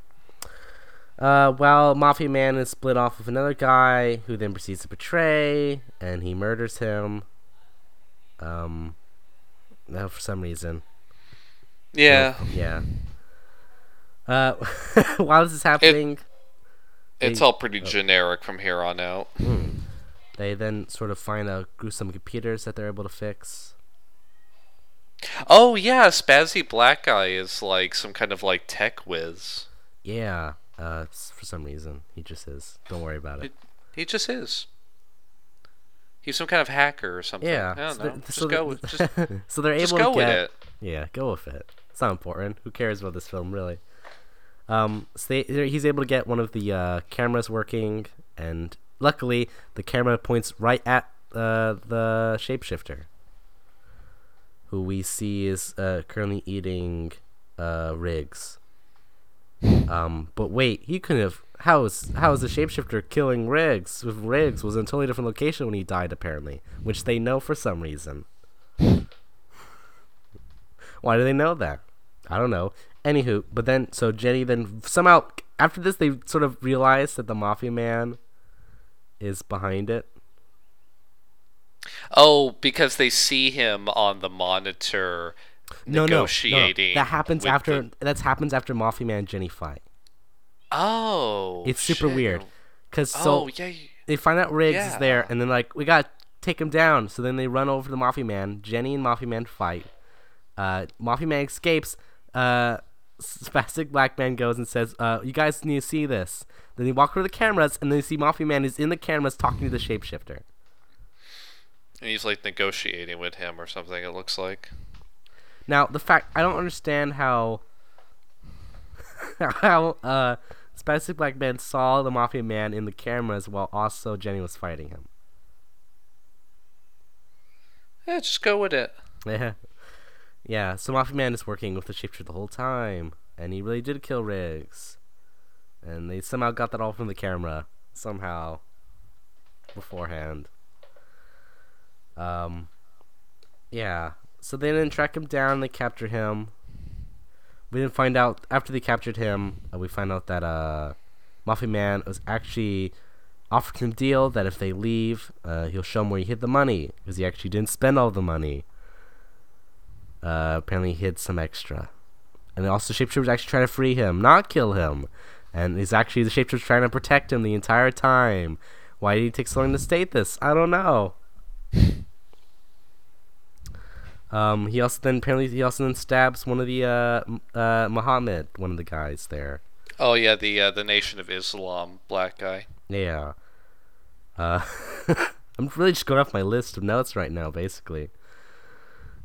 Uh, while Mafia Man is split off with another guy who then proceeds to betray, and he murders him. Um, now for some reason. Yeah. Yeah. Uh, <laughs> while this is happening, It's They- all pretty generic from here on out. They then sort of find a gruesome computers that they're able to fix. Oh yeah, Spazzy Black Guy is like some kind of like tech whiz. Yeah, uh, for some reason. He just is. Don't worry about it. He just is. He's some kind of hacker or something. Yeah. I don't so know. Just so go with <laughs> just, so they're just able go to with get it. Yeah, go with it. It's not important. Who cares about this film, really? Um, so they, he's able to get one of the uh, cameras working, and luckily, the camera points right at uh, the shapeshifter, who we see is uh, currently eating uh, Riggs. Um, but wait, he couldn't have. How is how is the shapeshifter killing Riggs? If Riggs was in a totally different location when he died, apparently, which they know for some reason. Why do they know that? I don't know. Anywho, but then so Jenny then somehow after this they sort of realize that the mafia man is behind it. Oh, because they see him on the monitor No, no, no, negotiating. That happens after the- that's happens after Mafia Man and Jenny fight. Oh. It's super shit. weird. Cause Oh so yeah. y- they find out Riggs is there, and then like we got to take him down. So then they run over to the Mafia Man. Jenny and Mafia Man fight. Uh, Mafia Man escapes. Uh, Spastic Black Man goes and says, uh, "You guys need to see this." Then they walk over the cameras, and they see Mafia Man is in the cameras talking to the shapeshifter. And he's like negotiating with him or something. It looks like. Now the fact I don't understand how <laughs> how uh, Spastic Black Man saw the Mafia Man in the cameras while also Jenny was fighting him. Yeah, just go with it. <laughs> Yeah. Yeah, so Mafia Man is working with the shapeshifter the whole time, and he really did kill Riggs. And they somehow got that all from the camera, somehow, beforehand. Um, yeah. So they didn't track him down. They captured him. We didn't find out after they captured him. Uh, we find out that uh, Mafia Man was actually offered him a deal that if they leave, uh, he'll show them where he hid the money because he actually didn't spend all the money. Uh, apparently, he hid some extra. And also, Shapeshifter was actually trying to free him, not kill him. And he's actually the Shapeshifter trying to protect him the entire time. Why did he take so long to state this? I don't know. <laughs> Um, he also then apparently he also then stabs one of the uh, uh Muhammad, one of the guys there. Oh yeah, the uh, the Nation of Islam black guy. Yeah. Uh, <laughs> I'm really just going off my list of notes right now, basically.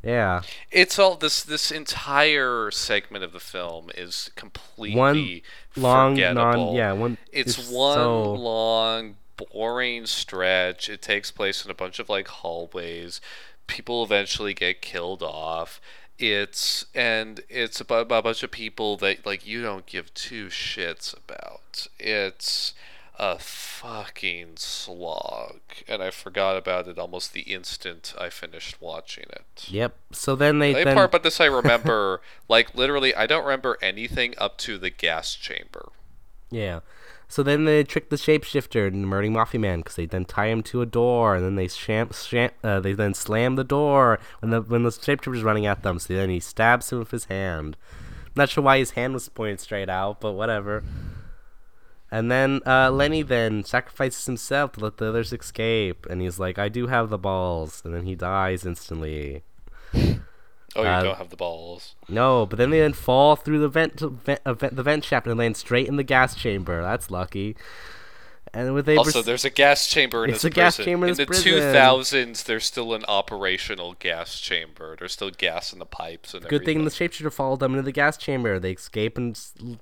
Yeah. It's all this this entire segment of the film is completely One long forgettable. non yeah one. It's, one so- long boring stretch. It takes place in a bunch of like hallways. People eventually get killed off. It's and it's about, about a bunch of people that like you don't give two shits about. It's a fucking slog, and I forgot about it almost the instant I finished watching it. Yep. So then they The then part about this I remember, <laughs> like literally, I don't remember anything up to the gas chamber. Yeah. So then they trick the shapeshifter and the murdering mafia man because they then tie him to a door and then they sham, sham, uh, they then slam the door when the when the shapeshifter's running at them. So then he stabs him with his hand. Not sure why his hand was pointed straight out, but whatever. And then uh, Lenny then sacrifices himself to let the others escape, and he's like, "I do have the balls," and then he dies instantly. <laughs> Oh, you Uh, don't have the balls. No, but then they then fall through the vent, vent, uh, vent the vent shaft and land straight in the gas chamber. That's lucky. And with Also, pers- there's a gas chamber in It's this a gas chamber in in the prison. 2000s, there's still an operational gas chamber. There's still gas in the pipes and good thing the everything. shapeshifter followed them into the gas chamber. They escape and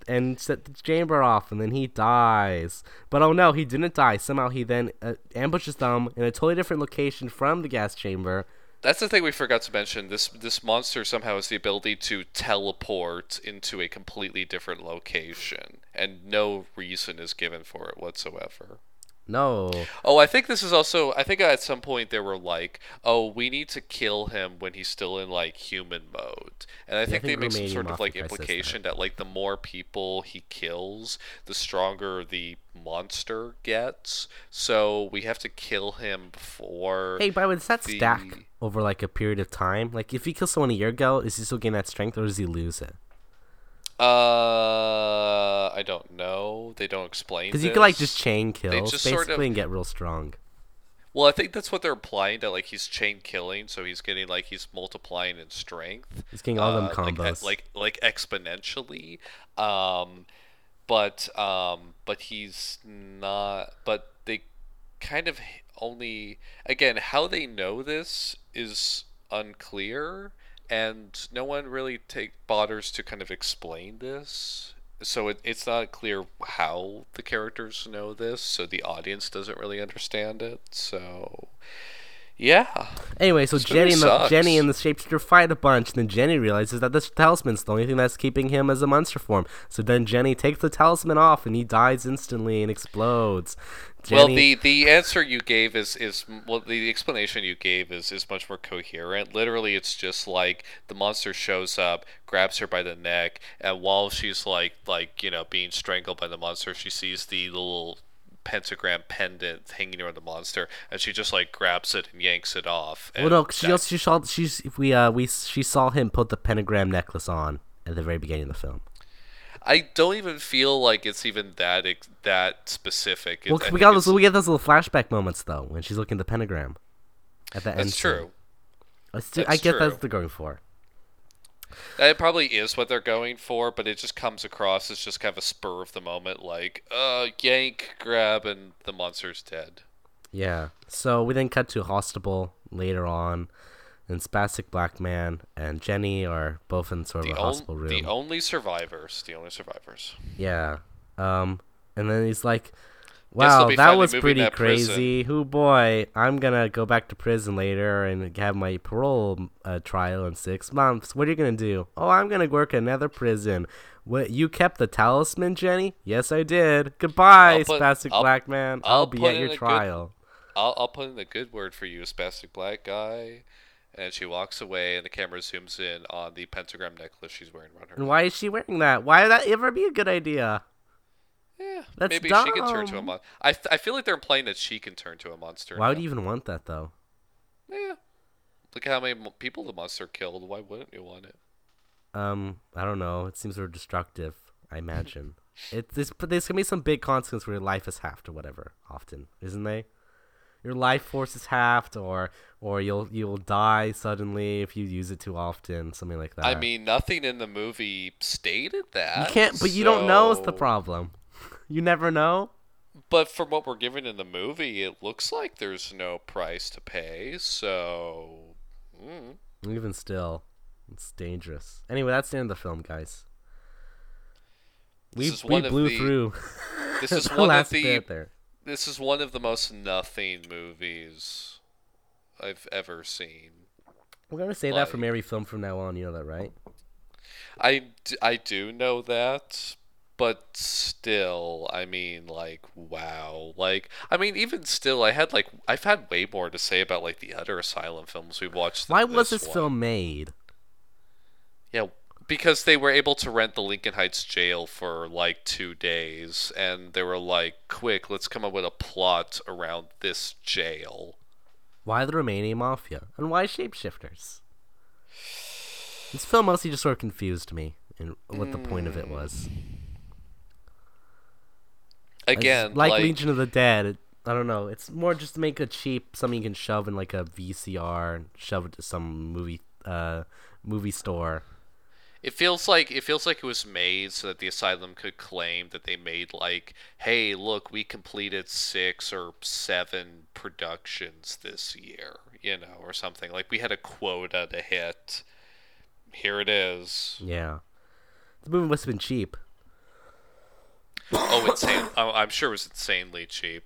and set the chamber off, and then he dies. But oh no, he didn't die. Somehow he then uh, ambushes them in a totally different location from the gas chamber. That's the thing we forgot to mention. This this monster somehow has the ability to teleport into a completely different location, and no reason is given for it whatsoever. No, Oh, I think this is also. I think at some point they were like, "Oh, we need to kill him when he's still in like human mode," and I think, think they make some sort of like says that. implication that. like the more people he kills, the stronger the monster gets. So we have to kill him before. hey, by the way, does that the- stack over like a period of time? Like, if he kills someone a year ago, is he still getting that strength, or does he lose it? Uh, I don't know. They don't explain. Because you can like just chain kills just basically sort of- and get real strong. Well, I think that's what they're implying that like he's chain killing, so he's getting like he's multiplying in strength. He's getting all them uh, like, combos. like like exponentially. Um, but um, but he's not. But they kind of only again how they know this is unclear, and no one really take bothers to kind of explain this. So it, it's not clear how the characters know this, so the audience doesn't really understand it. So, yeah, Anyway, so This Jenny and the. Jenny and the shapeshifter fight a bunch, and then Jenny realizes that this talisman's the only thing that's keeping him as a monster form. So then Jenny takes the talisman off, and he dies instantly and explodes. Jenny, Well, the the answer you gave is is well, the explanation you gave is is much more coherent. Literally, it's just like the monster shows up, grabs her by the neck, and while she's like like you know being strangled by the monster, she sees the little pentagram pendant hanging around the monster, and she just like grabs it and yanks it off. well, no, she also she saw she's we uh we she saw him put the pentagram necklace on at the very beginning of the film. I don't even feel like it's even that ex- that specific. Well, we got those we get those little flashback moments though when she's looking at the pentagram at the end. That's true. I, still, I That's get that's what they're going for. That probably is what they're going for, but it just comes across as just kind of a spur of the moment, like, uh, yank, grab, and the monster's dead. Yeah. So we then cut to Hostable later on, and Spastic Black Man and Jenny are both in sort of The, a hospital room. the only survivors. The only survivors. yeah. Um, and then he's like, "Wow, that was pretty that crazy. Who boy, I'm gonna go back to prison later and have my parole uh, trial in six months. What are you gonna do? Oh, I'm gonna work another prison. What? You kept the talisman, Jenny? Yes, I did. Goodbye, put- Spastic I'll- Black Man. I'll, I'll be at your a good- trial. I'll, I'll put in a good word for you, spastic black guy. And she walks away, and the camera zooms in on the pentagram necklace she's wearing around her. And why is she wearing that? Why would that ever be a good idea? Yeah, That's maybe she can turn to a monster. I, th- I feel like they're implying that she can turn to a monster. Why would you even want that though? Yeah. Look at how many people the monster killed. Why wouldn't you want it? Um, I don't know. It seems sort of destructive. I imagine. It this but there's gonna be some big consequence where your life is halved or whatever. Often, isn't they? Your life force is halved, or or you'll you'll die suddenly if you use it too often, something like that. I mean, nothing in the movie stated that. you can't, but you don't know is the problem. <laughs> You never know. But from what we're given in the movie, it looks like there's no price to pay. So, mm. Even still, it's dangerous. Anyway, that's the end of the film, guys. We This is we of blew the- through. this is <laughs> one of the. This is one of the most nothing movies I've ever seen. We're gonna say that from every film from now on. You know that, right? I, I do know that, but still, I mean, like, wow. Like, I mean, even still, I had, like, I've had way more to say about, like, the other Asylum films we've watched. Why was this one. film made? Yeah, because they were able to rent the Lincoln Heights jail for, like, two days, and they were like, quick, let's come up with a plot around this jail. Why the Romanian mafia? And why shapeshifters? This film mostly just sort of confused me in what the point of it was. Again, like, like, Legion of the Dead, it, I don't know. It's more just to make a cheap something you can shove in like a VCR, and shove it to some movie, uh, movie store. It feels like it feels like it was made so that the asylum could claim that they made like, hey, look, we completed six or seven productions this year, you know, or something. Like we had a quota to hit. Here it is. Yeah, the movie must have been cheap. Oh, insane! <coughs> I'm sure it was insanely cheap.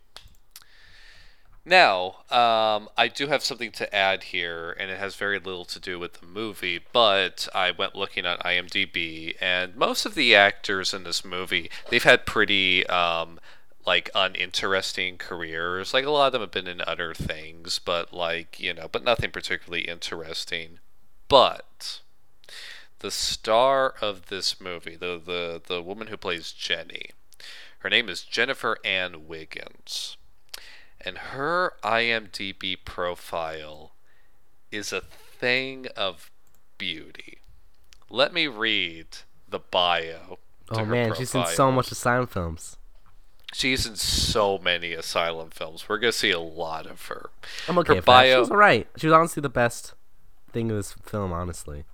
Now, um, I do have something to add here, and it has very little to do with the movie, but I went looking at IMDb, and most of the actors in this movie, they've had pretty, um, like, uninteresting careers. Like, a lot of them have been in other things, but, like, you know, but nothing particularly interesting. But the star of this movie, the, the, the woman who plays Jenny, her name is Jennifer Ann Wiggins. And her IMDb profile is a thing of beauty. Let me read the bio. Oh man, she's in so much asylum films. She's in so many asylum films. We're gonna see a lot of her. I'm okay Her with that. She was alright. She was honestly the best thing in this film, honestly,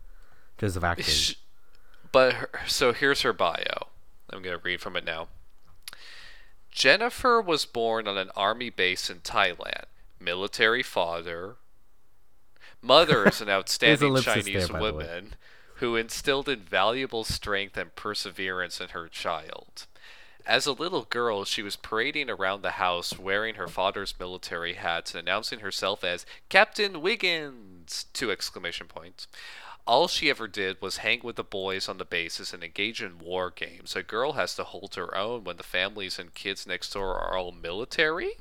terms of acting. Sh- But her, so here's her bio. I'm going to read from it now. Jennifer was born on an army base in Thailand. Military father. Mother is an <laughs> outstanding Chinese there, by the way. woman who instilled invaluable strength and perseverance in her child. As a little girl, she was parading around the house wearing her father's military hat and announcing herself as Captain Wiggins! Two exclamation points. All she ever did was hang with the boys on the bases and engage in war games. A girl has to hold her own when the families and kids next door are all military?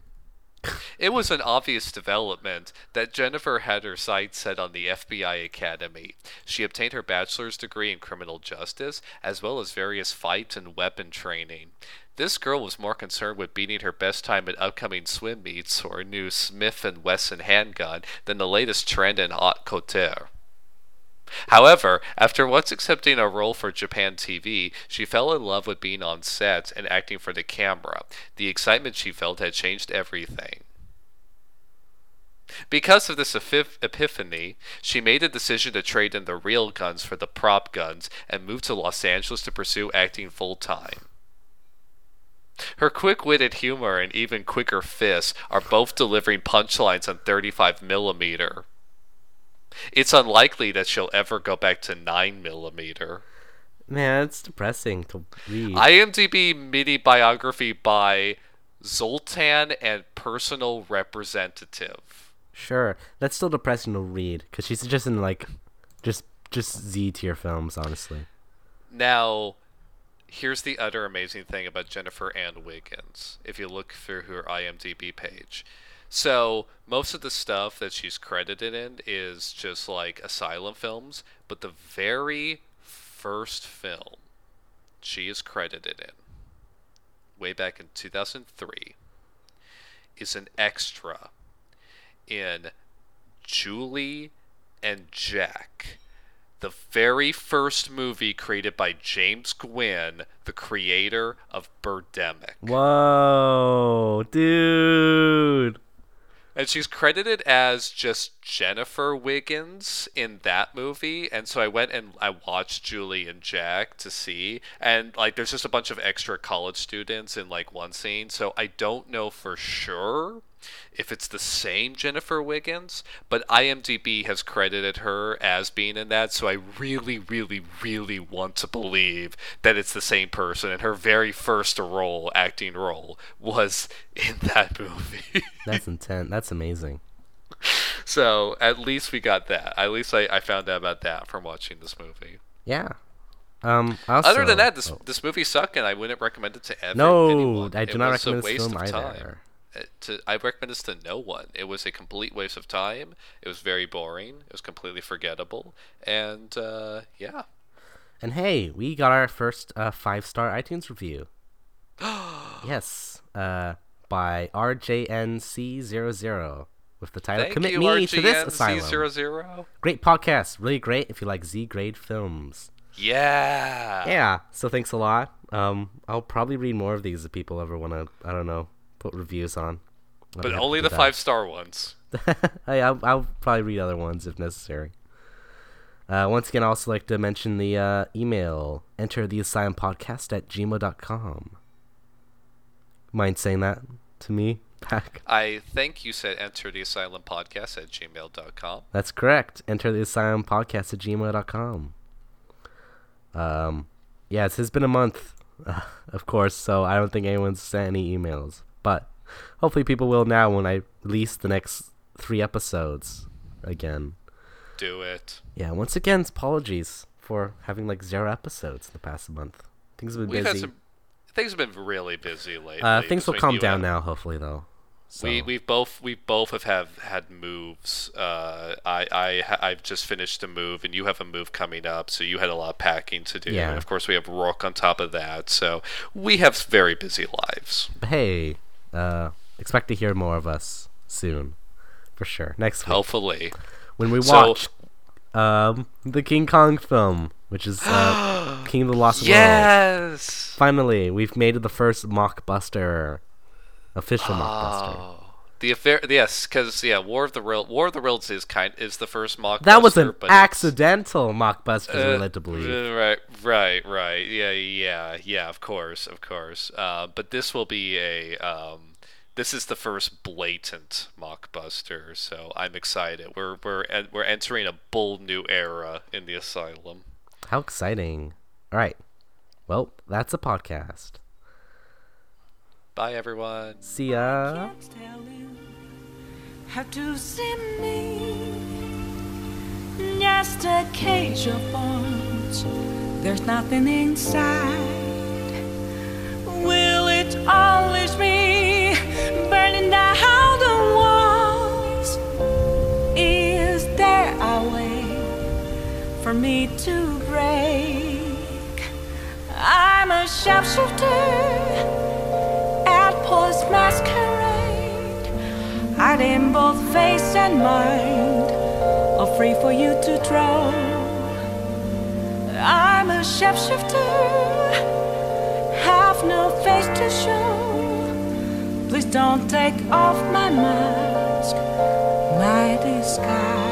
It was an obvious development that Jennifer had her sights set on the FBI Academy. She obtained her bachelor's degree in criminal justice, as well as various fight and weapon training. This girl was more concerned with beating her best time at upcoming swim meets or a new Smith & Wesson handgun than the latest trend in haute couture. However, after once accepting a role for Japan TV, she fell in love with being on set and acting for the camera. The excitement she felt had changed everything. Because of this epiph- epiphany, she made a decision to trade in the real guns for the prop guns and moved to Los Angeles to pursue acting full time. Her quick witted humor and even quicker fists are both delivering punchlines on 35 millimeter. It's unlikely that she'll ever go back to 9 millimeter. Man, it's depressing to read. IMDb mini biography by Zoltan and personal representative. Sure, that's still depressing to read because she's just in like, just just Z tier films, honestly. Now, here's the other amazing thing about Jennifer Ann Wiggins. If you look through her IMDb page, So most of the stuff that she's credited in is just like asylum films, but the very first film she is credited in, way back in 2003, is an extra in Julie and Jack, the very first movie created by James Nguyen, the creator of Birdemic. Whoa, dude. And she's credited as just Jennifer Wiggins in that movie. And so I went and I watched Julie and Jack to see. And like there's just a bunch of extra college students in like one scene. So I don't know for sure if it's the same Jennifer Wiggins, but IMDb has credited her as being in that. So I really, really, really want to believe that it's the same person. And her very first role, acting role, was in <laughs> that movie. That's intense. That's amazing. So at least we got that. At least I, I found out about that from watching this movie. Yeah. Um. Also, Other than that, this oh. this movie sucked, and I wouldn't recommend it to ever No, anyone. I do It not recommend this film of time. To, I recommend this to no one. It was a complete waste of time. It was very boring. It was completely forgettable. And uh, yeah, And hey, we got our first uh, five star iTunes review. <gasps> yes, uh, by RJNC00 with the title thank "Commit you, Me to This Asylum." RGNC00. Great podcast, really great if you like Z grade films. Yeah. Yeah, so thanks a lot. Um, I'll probably read more of these if people ever want to. I don't know, put reviews on. I'll But only the five star ones. <laughs> I, I'll, I'll probably read other ones if necessary. Uh, once again, I also like to mention the uh, email enter the asylum podcast at gmail.com. Mind saying that to me <laughs> back? I think you said enter the asylum podcast at gmail.com. That's correct. Enter the asylum podcast at gmail.com. Um, yeah, it's, it's been a month, uh, <laughs> of course, so I don't think anyone's sent any emails. But hopefully, people will now when I release the next three episodes again. Do it. Yeah, once again, apologies for having like zero episodes in the past month. Things have been We've busy. some. Things have been really busy lately. uh, things will calm down and- now, hopefully, though. So, We we both we both have, have had moves. Uh, I I I've just finished a move, and you have a move coming up. So you had a lot of packing to do. Yeah. And of course, we have Rook on top of that. So we have very busy lives. hey, uh, expect to hear more of us soon, for sure. Next week Hopefully, when we So- watch um the King Kong film, which is uh, <gasps> King of the Lost World. yes. Finally, we've made it the first mockbuster, official mockbuster. The affair, yes, because yeah, War of the Real War of the Realms is kind is the first mock. That was an accidental mockbuster, we're Uh, led to believe. uh, Right, right, right. Yeah, yeah, yeah. Of course, of course. Uh, but this will be a. Um, this is the first blatant mockbuster, so I'm excited. We're we're we're entering a bold new era in the asylum. How exciting! All right, well, that's a podcast. Bye, everyone. See ya. Can't tell you how to see me. Just a cage of bones. There's nothing inside. Will it always be burning down the walls? Is there a way for me to break? I'm a shapeshifter Post Masquerade. Hiding both face and mind, all free for you to draw. I'm a shapeshifter, have no face to show. Please don't take off my mask, my disguise.